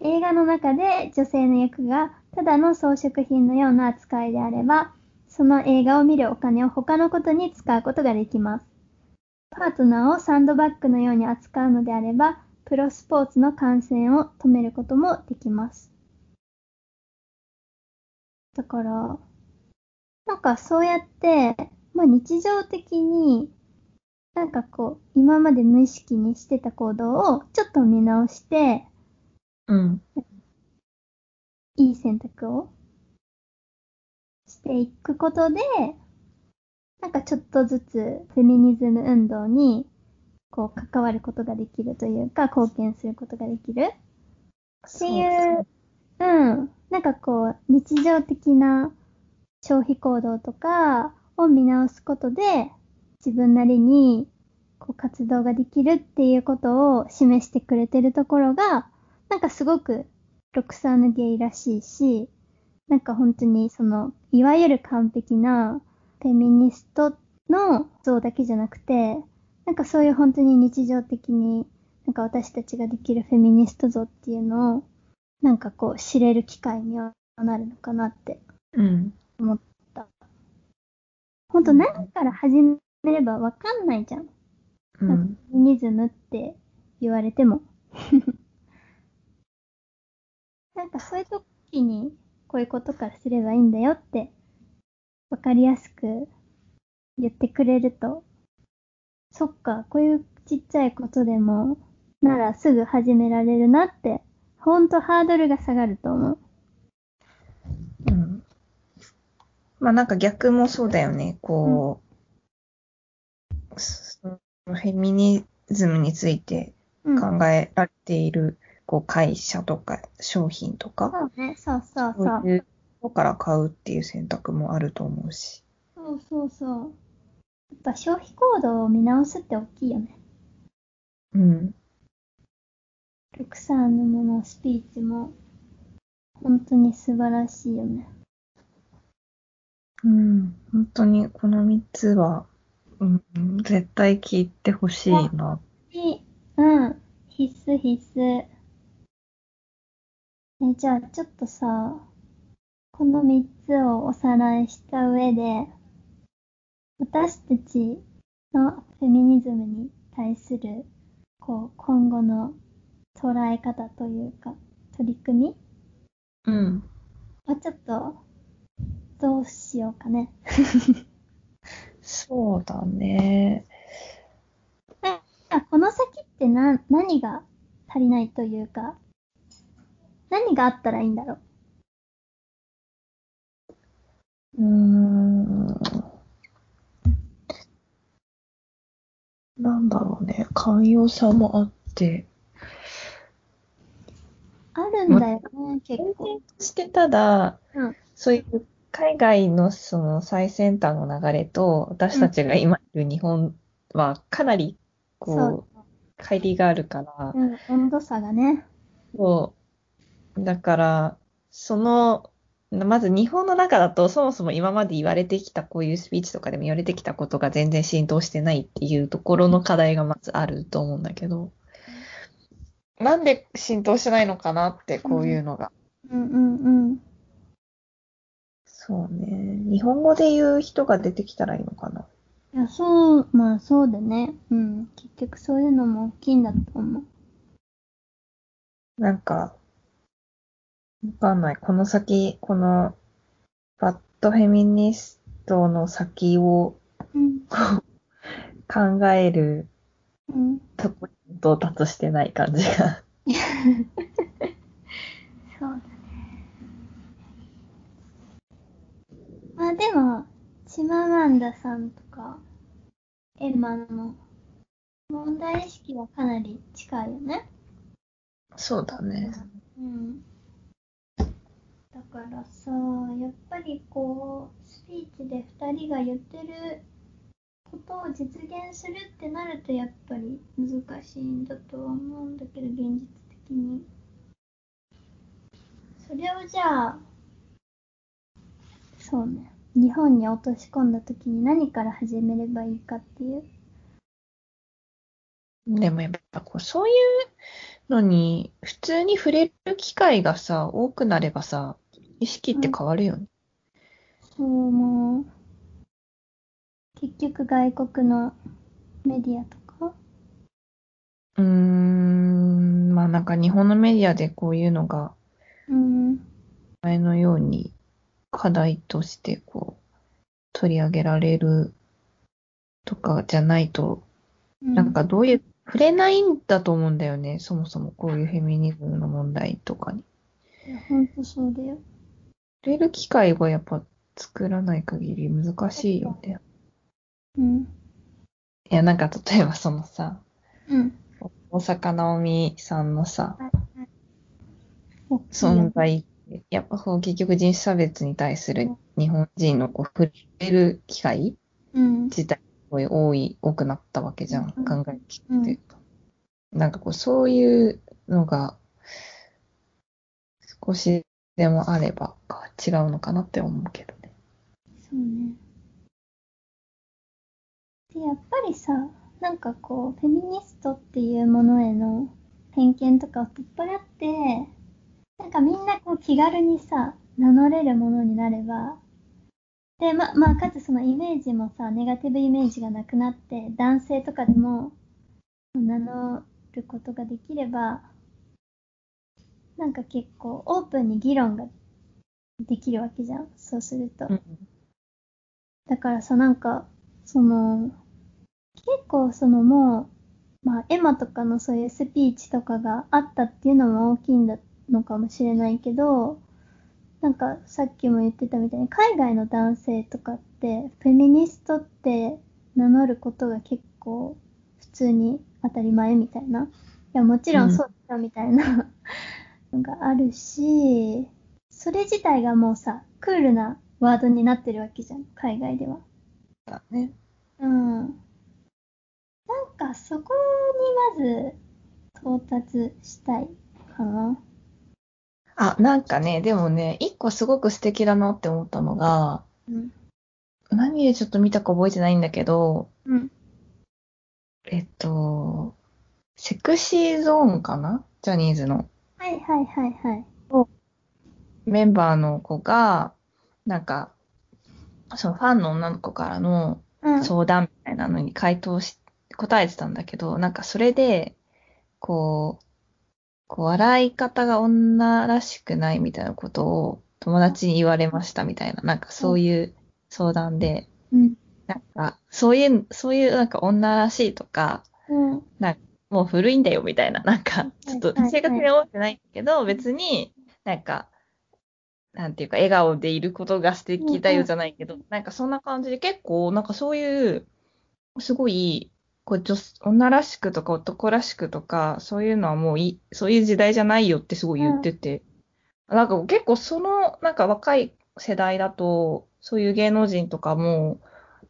映画の中で女性の役がただの装飾品のような扱いであれば、その映画を見るお金を他のことに使うことができます。パートナーをサンドバッグのように扱うのであれば、プロスポーツの観戦を止めることもできます。だから、なんかそうやって、まあ日常的になんかこう、今まで無意識にしてた行動をちょっと見直して、うん。選択をしていくことで、なんかちょっとずつフェミニズム運動にこう関わることができるというか、貢献することができるっていう、ううん。なんかこう、日常的な消費行動とかを見直すことで、自分なりにこう活動ができるっていうことを示してくれてるところが、なんかすごくロクサーヌゲイらしいし、なんか本当にその、いわゆる完璧なフェミニストの像だけじゃなくて、なんかそういう本当に日常的に、なんか私たちができるフェミニスト像っていうのを、なんかこう知れる機会にはなるのかなって思った。うん、本当何から始めればわかんないじゃん。うん。フェミニズムって言われても。なんかそういう時にこういうことからすればいいんだよってわかりやすく言ってくれると、そっか、こういうちっちゃいことでもならすぐ始められるなって、ほんとハードルが下がると思う。うん。まあなんか逆もそうだよね。こう、うんフェミニズムについて考えられている、こう会社とか商品とか、そうね、そうそうそう。そういうとこから買うっていう選択もあると思うし。そうそうそう。やっぱ消費行動を見直すって大きいよね。うん。ルクさんのものスピーチも本当に素晴らしいよね。うん、本当にこの3つはうん、絶対聞いてほしいな。うん、必須必須。え、じゃあちょっとさ、この3つをおさらいした上で、私たちのフェミニズムに対する、こう、今後の捉え方というか、取り組み？うん。はちょっと、どうしようかね。そうだね。この先ってな、何が足りないというか、何があったらいいんだろう？うーん。なんだろうね。寛容さもあって。あるんだよね、結構。してただ、うん、そういう海外のその最先端の流れと、私たちが今いる日本はかなりこう、乖離があるから。うん、温度差がね。そう。だから、その、まず日本の中だとそもそも今まで言われてきたこういうスピーチとかでも言われてきたことが全然浸透してないっていうところの課題がまずあると思うんだけど、なんで浸透してないのかなってこういうのが。うんうんうん。そうね。日本語で言う人が出てきたらいいのかな。いや、そう、まあそうだね。うん。結局そういうのも大きいんだと思う。なんか、かんない。この先、この、バッドフェミニストの先をうん。考えるうん。とこに到達してない感じが。そうだね。まあでも、チママンダさんとか、エマの問題意識はかなり近いよね。そうだね。うん。からさ、やっぱりこう、スピーチで2人が言ってることを実現するってなると、やっぱり難しいんだとは思うんだけど、現実的に。それをじゃあ、そうね、日本に落とし込んだ時に何から始めればいいかっていう？でもやっぱこう、そういうのに、普通に触れる機会がさ、多くなればさ、意識って変わるよね。そう思う。結局外国のメディアとか？うーん、まあなんか日本のメディアでこういうのがうん。前のように課題としてこう取り上げられるとかじゃないと、なんかどういう、触れないんだと思うんだよね。そもそもこういうフェミニズムの問題とかに。いや、ほんとそうだよ。触れる機会はやっぱ作らない限り難しいよね。うん。いや、なんか例えばそのさ、うん。大坂なおみさんのさ、大きい存よ在、やっぱそう結局人種差別に対する日本人のこう触れる機会うん。自体すごい多い、多くなったわけじゃん。うん考えきって。なんかこう、そういうのが少しでもあれば違うのかなって思うけどね。そうね。で、やっぱりさ、なんかこう、フェミニストっていうものへの偏見とかを取っ払って、なんかみんなこう気軽にさ、名乗れるものになれば、で、ま、まあ、かつそのイメージもさ、ネガティブイメージがなくなって、男性とかでも名乗ることができれば、なんか結構オープンに議論ができるわけじゃん。そうすると。だからさ、なんか、その、結構そのもう、まあ、エマとかのそういうスピーチとかがあったっていうのも大きいんだのかもしれないけど、なんかさっきも言ってたみたいに、海外の男性とかって、フェミニストって名乗ることが結構普通に当たり前みたいな。いや、もちろんそうだみたいなのがあるし、それ自体がもうさ、クールなワードになってるわけじゃん、海外では。だね。うん。なんかそこにまず到達したいかな。あ、なんかね、でもね、一個すごく素敵だなって思ったのが、うん。何でちょっと見たか覚えてないんだけど、うん。えっと、セクシーゾーンかな？ジャニーズの。はいはいはいはい。メンバーの子が、なんか、そのファンの女の子からのうん。相談みたいなのに回答し、答えてたんだけど、なんかそれで、こう、こう笑い方が女らしくないみたいなことを友達に言われましたみたいな、なんかそういう相談で、うん。なんか、そういう、そういうなんか女らしいとか、うん。なんかもう古いんだよみたいな、なんか、ちょっと正確には思ってないけど、別になんか、なんていうか、笑顔でいることが素敵だよじゃないけど、なんかそんな感じで結構、なんかそういう、すごい、こう女、女らしくとか男らしくとか、そういうのはもういい、そういう時代じゃないよってすごい言ってて、なんか結構その、なんか若い世代だと、そういう芸能人とかも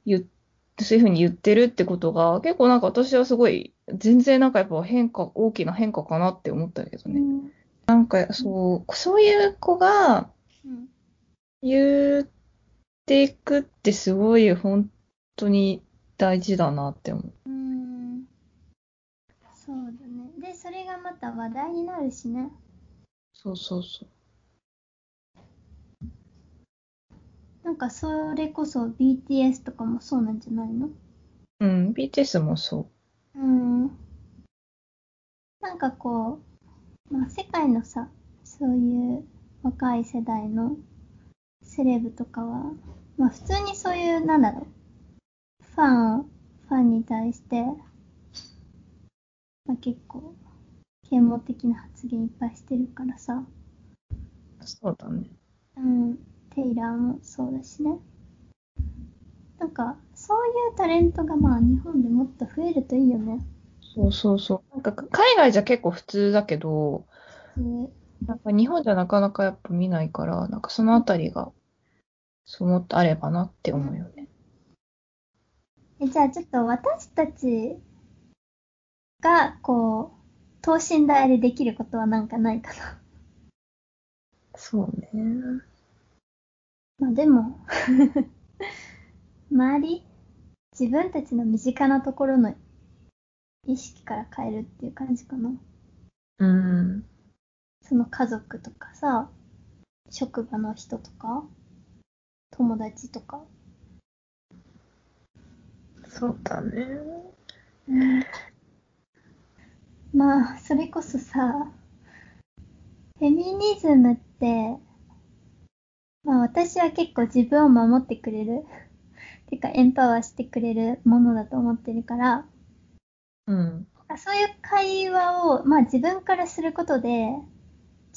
言って、そういうふうに言ってるってことが、結構なんか私はすごい、全然なんかやっぱ変化、大きな変化かなって思ったけどね。うん。なんかそう、そういう子がうん。言っていくってすごい本当に大事だなって思う。うん。そうだね。で、それがまた話題になるしね。そうそうそう。なんかそれこそ BTS とかもそうなんじゃないの？うん、BTS もそうん。なんかこう、まあ世界のさ、そういう若い世代のセレブとかは、まあ普通にそういう、なんだろう、ファンを、ファンに対して、まあ結構、啓蒙的な発言いっぱいしてるからさ。そうだね。うん。テイラーもそうだしね。なんか、そういうタレントがまあ日本でもっと増えるといいよね。そうそうそう。なんか海外じゃ結構普通だけど、なんか日本じゃなかなかやっぱ見ないから、なんかそのあたりが、そうもっとあればなって思うよね。えじゃあちょっと私たちが、こう、等身大でできることはなんかないかな。そうね。まあでも 周り、自分たちの身近なところの意識から変えるっていう感じかな。うん。その家族とかさ、職場の人とか、友達とか。そうだね。うん、まあ、それこそさ、フェミニズムって、まあ私は結構自分を守ってくれる。てかエンパワーしてくれるものだと思ってるから、うん。そういう会話を、まあ自分からすることで、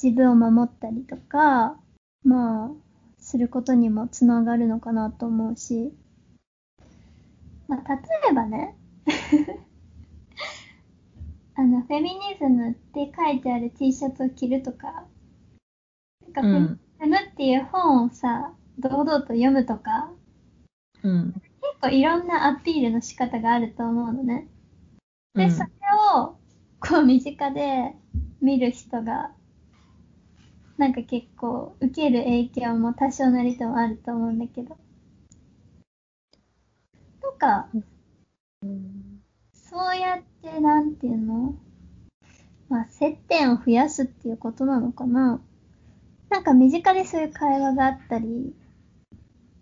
自分を守ったりとか、まあ、することにもつながるのかなと思うし、まあ、例えばね あの、フェミニズムって書いてある T シャツを着るとか、なんか、フェミニズムっていう本をさ、堂々と読むとか、うん、結構いろんなアピールの仕方があると思うのね。で、うん、それを、こう身近で見る人が、なんか結構受ける影響も多少なりともあると思うんだけど。なんか、うん、そうやってなんていうのまあ接点を増やすっていうことなのかななんか身近でそういう会話があったり、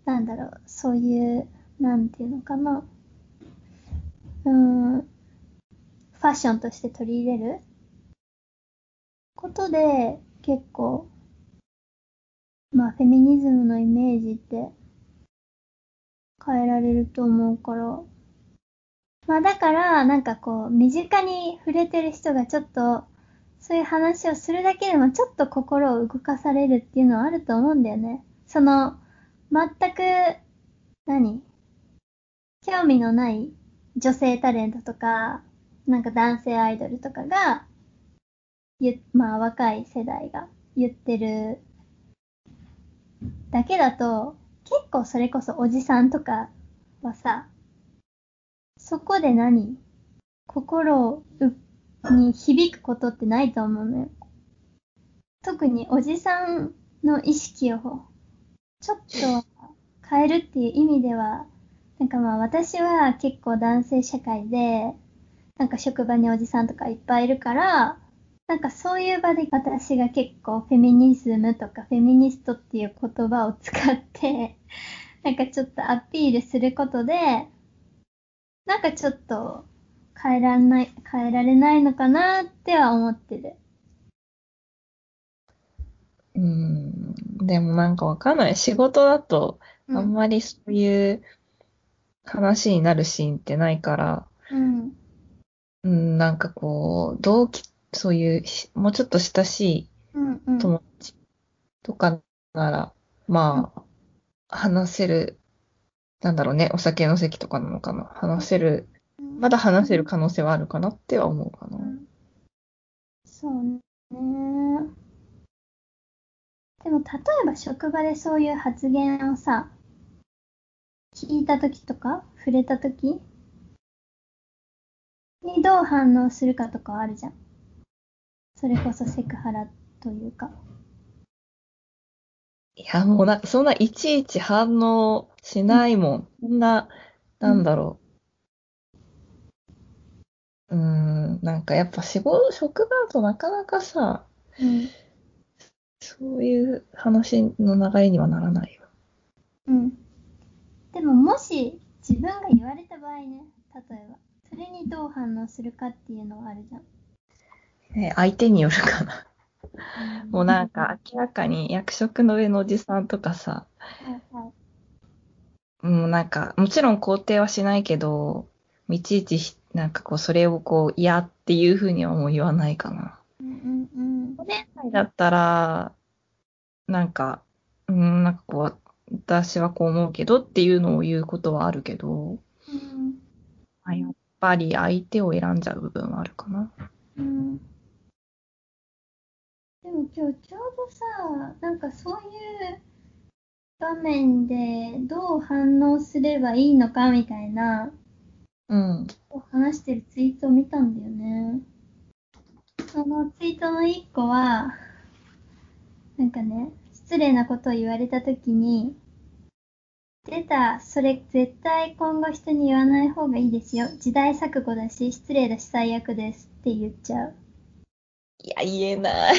なんだろう、そういう、なんていうのかな。うん、ファッションとして取り入れることで結構、まあフェミニズムのイメージって変えられると思うから、まあだから、なんかこう、身近に触れてる人がちょっと、そういう話をするだけでもちょっと心を動かされるっていうのはあると思うんだよね。その、全く、何？興味のない女性タレントとか、なんか男性アイドルとかが、まあ若い世代が言ってるだけだと、結構それこそおじさんとかはさ、そこで何？心をに響くことってないと思うのよ。特におじさんの意識をちょっと変えるっていう意味では、なんかまあ私は結構男性社会で、なんか職場におじさんとかいっぱいいるから、なんかそういう場で私が結構フェミニズムとかフェミニストっていう言葉を使って、なんかちょっとアピールすることで、なんかちょっと変えられない、変えられないのかなっては思ってる。うん、でもなんかわかんない。仕事だと、あんまりそういう話になるシーンってないから、うん、うん、なんかこう、同期、そういう、もうちょっと親しい友達とかなら、うん、まあ、話せる、なんだろうね、お酒の席とかなのかな。話せる、まだ話せる可能性はあるかなっては思うかな。そうね。でも、例えば職場でそういう発言をさ、聞いたときとか、触れたときにどう反応するかとかあるじゃん。それこそセクハラというか。いや、もうなそんないちいち反応しないもん。そんな、なんだろう。うん、ん、なんかやっぱ仕事、職場だとなかなかさ、うん、そういう話の流れにはならないよ。うん。でももし自分が言われた場合ね、例えば。それにどう反応するかっていうのはあるじゃん。え、相手によるかな。もうなんか明らかに役職の上のおじさんとかさ、はいはい。もうなんか、もちろん肯定はしないけど、いちいちひなんかこう、それをこう、嫌っていうふうにはもう言わないかな。うんうんうん。お姉さんだったら、なんか、うん、なんかこう、私はこう思うけどっていうのを言うことはあるけど、うんまあ、やっぱり相手を選んじゃう部分はあるかな。うん。でも今日ちょうどさ、なんかそういう場面でどう反応すればいいのかみたいな、うん。話してるツイートを見たんだよね。そのツイートの一個は、なんかね、失礼なことを言われたときに、出た、それ絶対今後人に言わない方がいいですよ。時代錯誤だし、失礼だし最悪ですって言っちゃう。いや、言えない。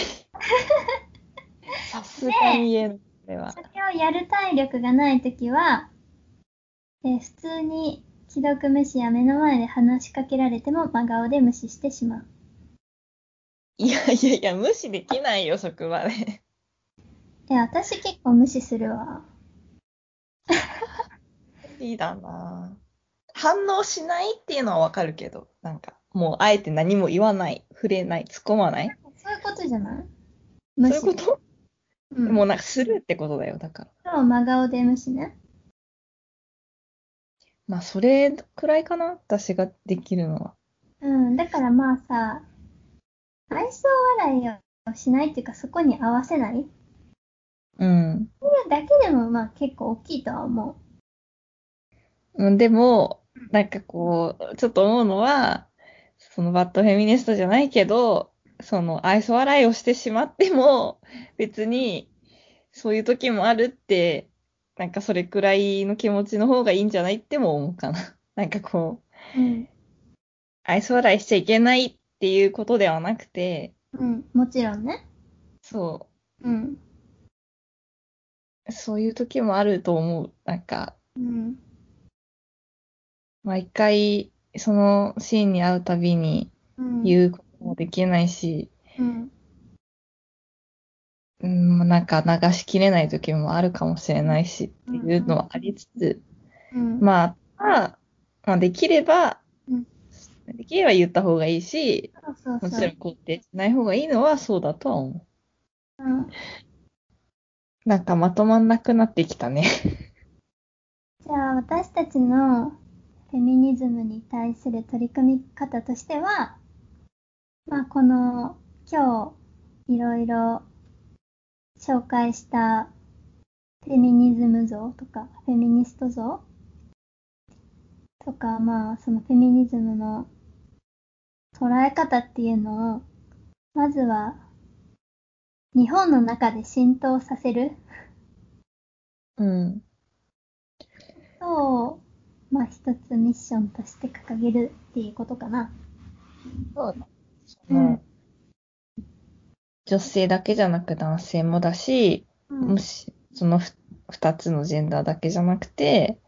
さすがに言えない。これはそれをやる体力がないときは、えー普通に既読無視や目の前で話しかけられても真顔で無視してしまう。いやいやいや、無視できないよ、職場で。いや、私結構無視するわ。いいだな反応しないっていうのはわかるけど、なんか、もうあえて何も言わない、触れない、突っ込まない。そういうことじゃない？そう無視。いうこと、うん。もうなんかスルーってことだよ、だから。そう、真顔で無視ね。まあ、それくらいかな、私ができるのは。うん。だからまあさ、愛想笑いをしないっていうか、そこに合わせない？うん。だけでもまあ結構大きいとは思うんでも、なんかこう、ちょっと思うのは、そのバッドフェミニストじゃないけど、その愛想笑いをしてしまっても、別に、そういう時もあるって、なんかそれくらいの気持ちの方がいいんじゃないっても思うかな。なんかこう、う。うん。愛想笑いしちゃいけないっていうことではなくて、うん。もちろんね。そうん。う、そういう時もあると思う。なんか、うん。毎回、そのシーンに会うたびにうん。言うこともできないし、うん。うん、なんか流しきれない時もあるかもしれないしっていうのはありつつ、うん。まあ、まあ、まあ、できればうん、できれば言った方がいいし、そうそうそう。もちろん肯定しない方がいいのはそうだとは思う。うん。なんかまとまんなくなってきたね。じゃあ私たちのフェミニズムに対する取り組み方としては、まあこの今日いろいろ紹介したフェミニズム像とかフェミニスト像とかまあそのフェミニズムの捉え方っていうのをまずは日本の中で浸透させるうん。を、まあ一つミッションとして掲げるっていうことかな。そうだ。そうんの、女性だけじゃなく男性もだし、うんもし、そのふ二つのジェンダーだけじゃなくて、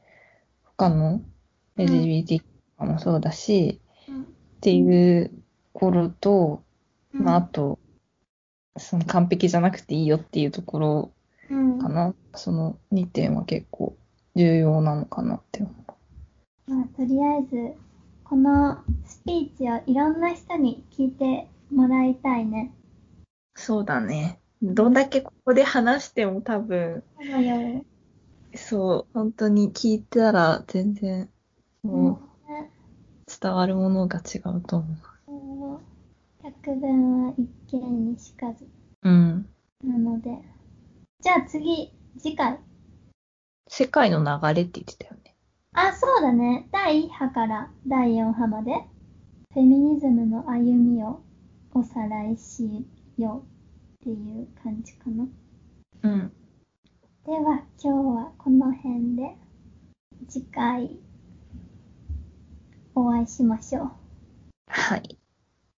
他の LGBT とかもそうだし、うんっていうところと、うんまあ、あと、その完璧じゃなくていいよっていうところうんかな。その2点は結構重要なのかなって思う。まあ、とりあえず、このスピーチをいろんな人に聞いてもらいたいね。そうだね。どんだけここで話しても多分、そう本当に聞いたら全然、もうね伝わるものが違うと思う百聞は一見にしかず。うん。なので。じゃあ次、次回。世界の流れって言ってたよね。あ、そうだね。第1波から第4波まで、フェミニズムの歩みをおさらいしようっていう感じかな。うん。では、今日はこの辺で、次回、お会いしましょう。はい。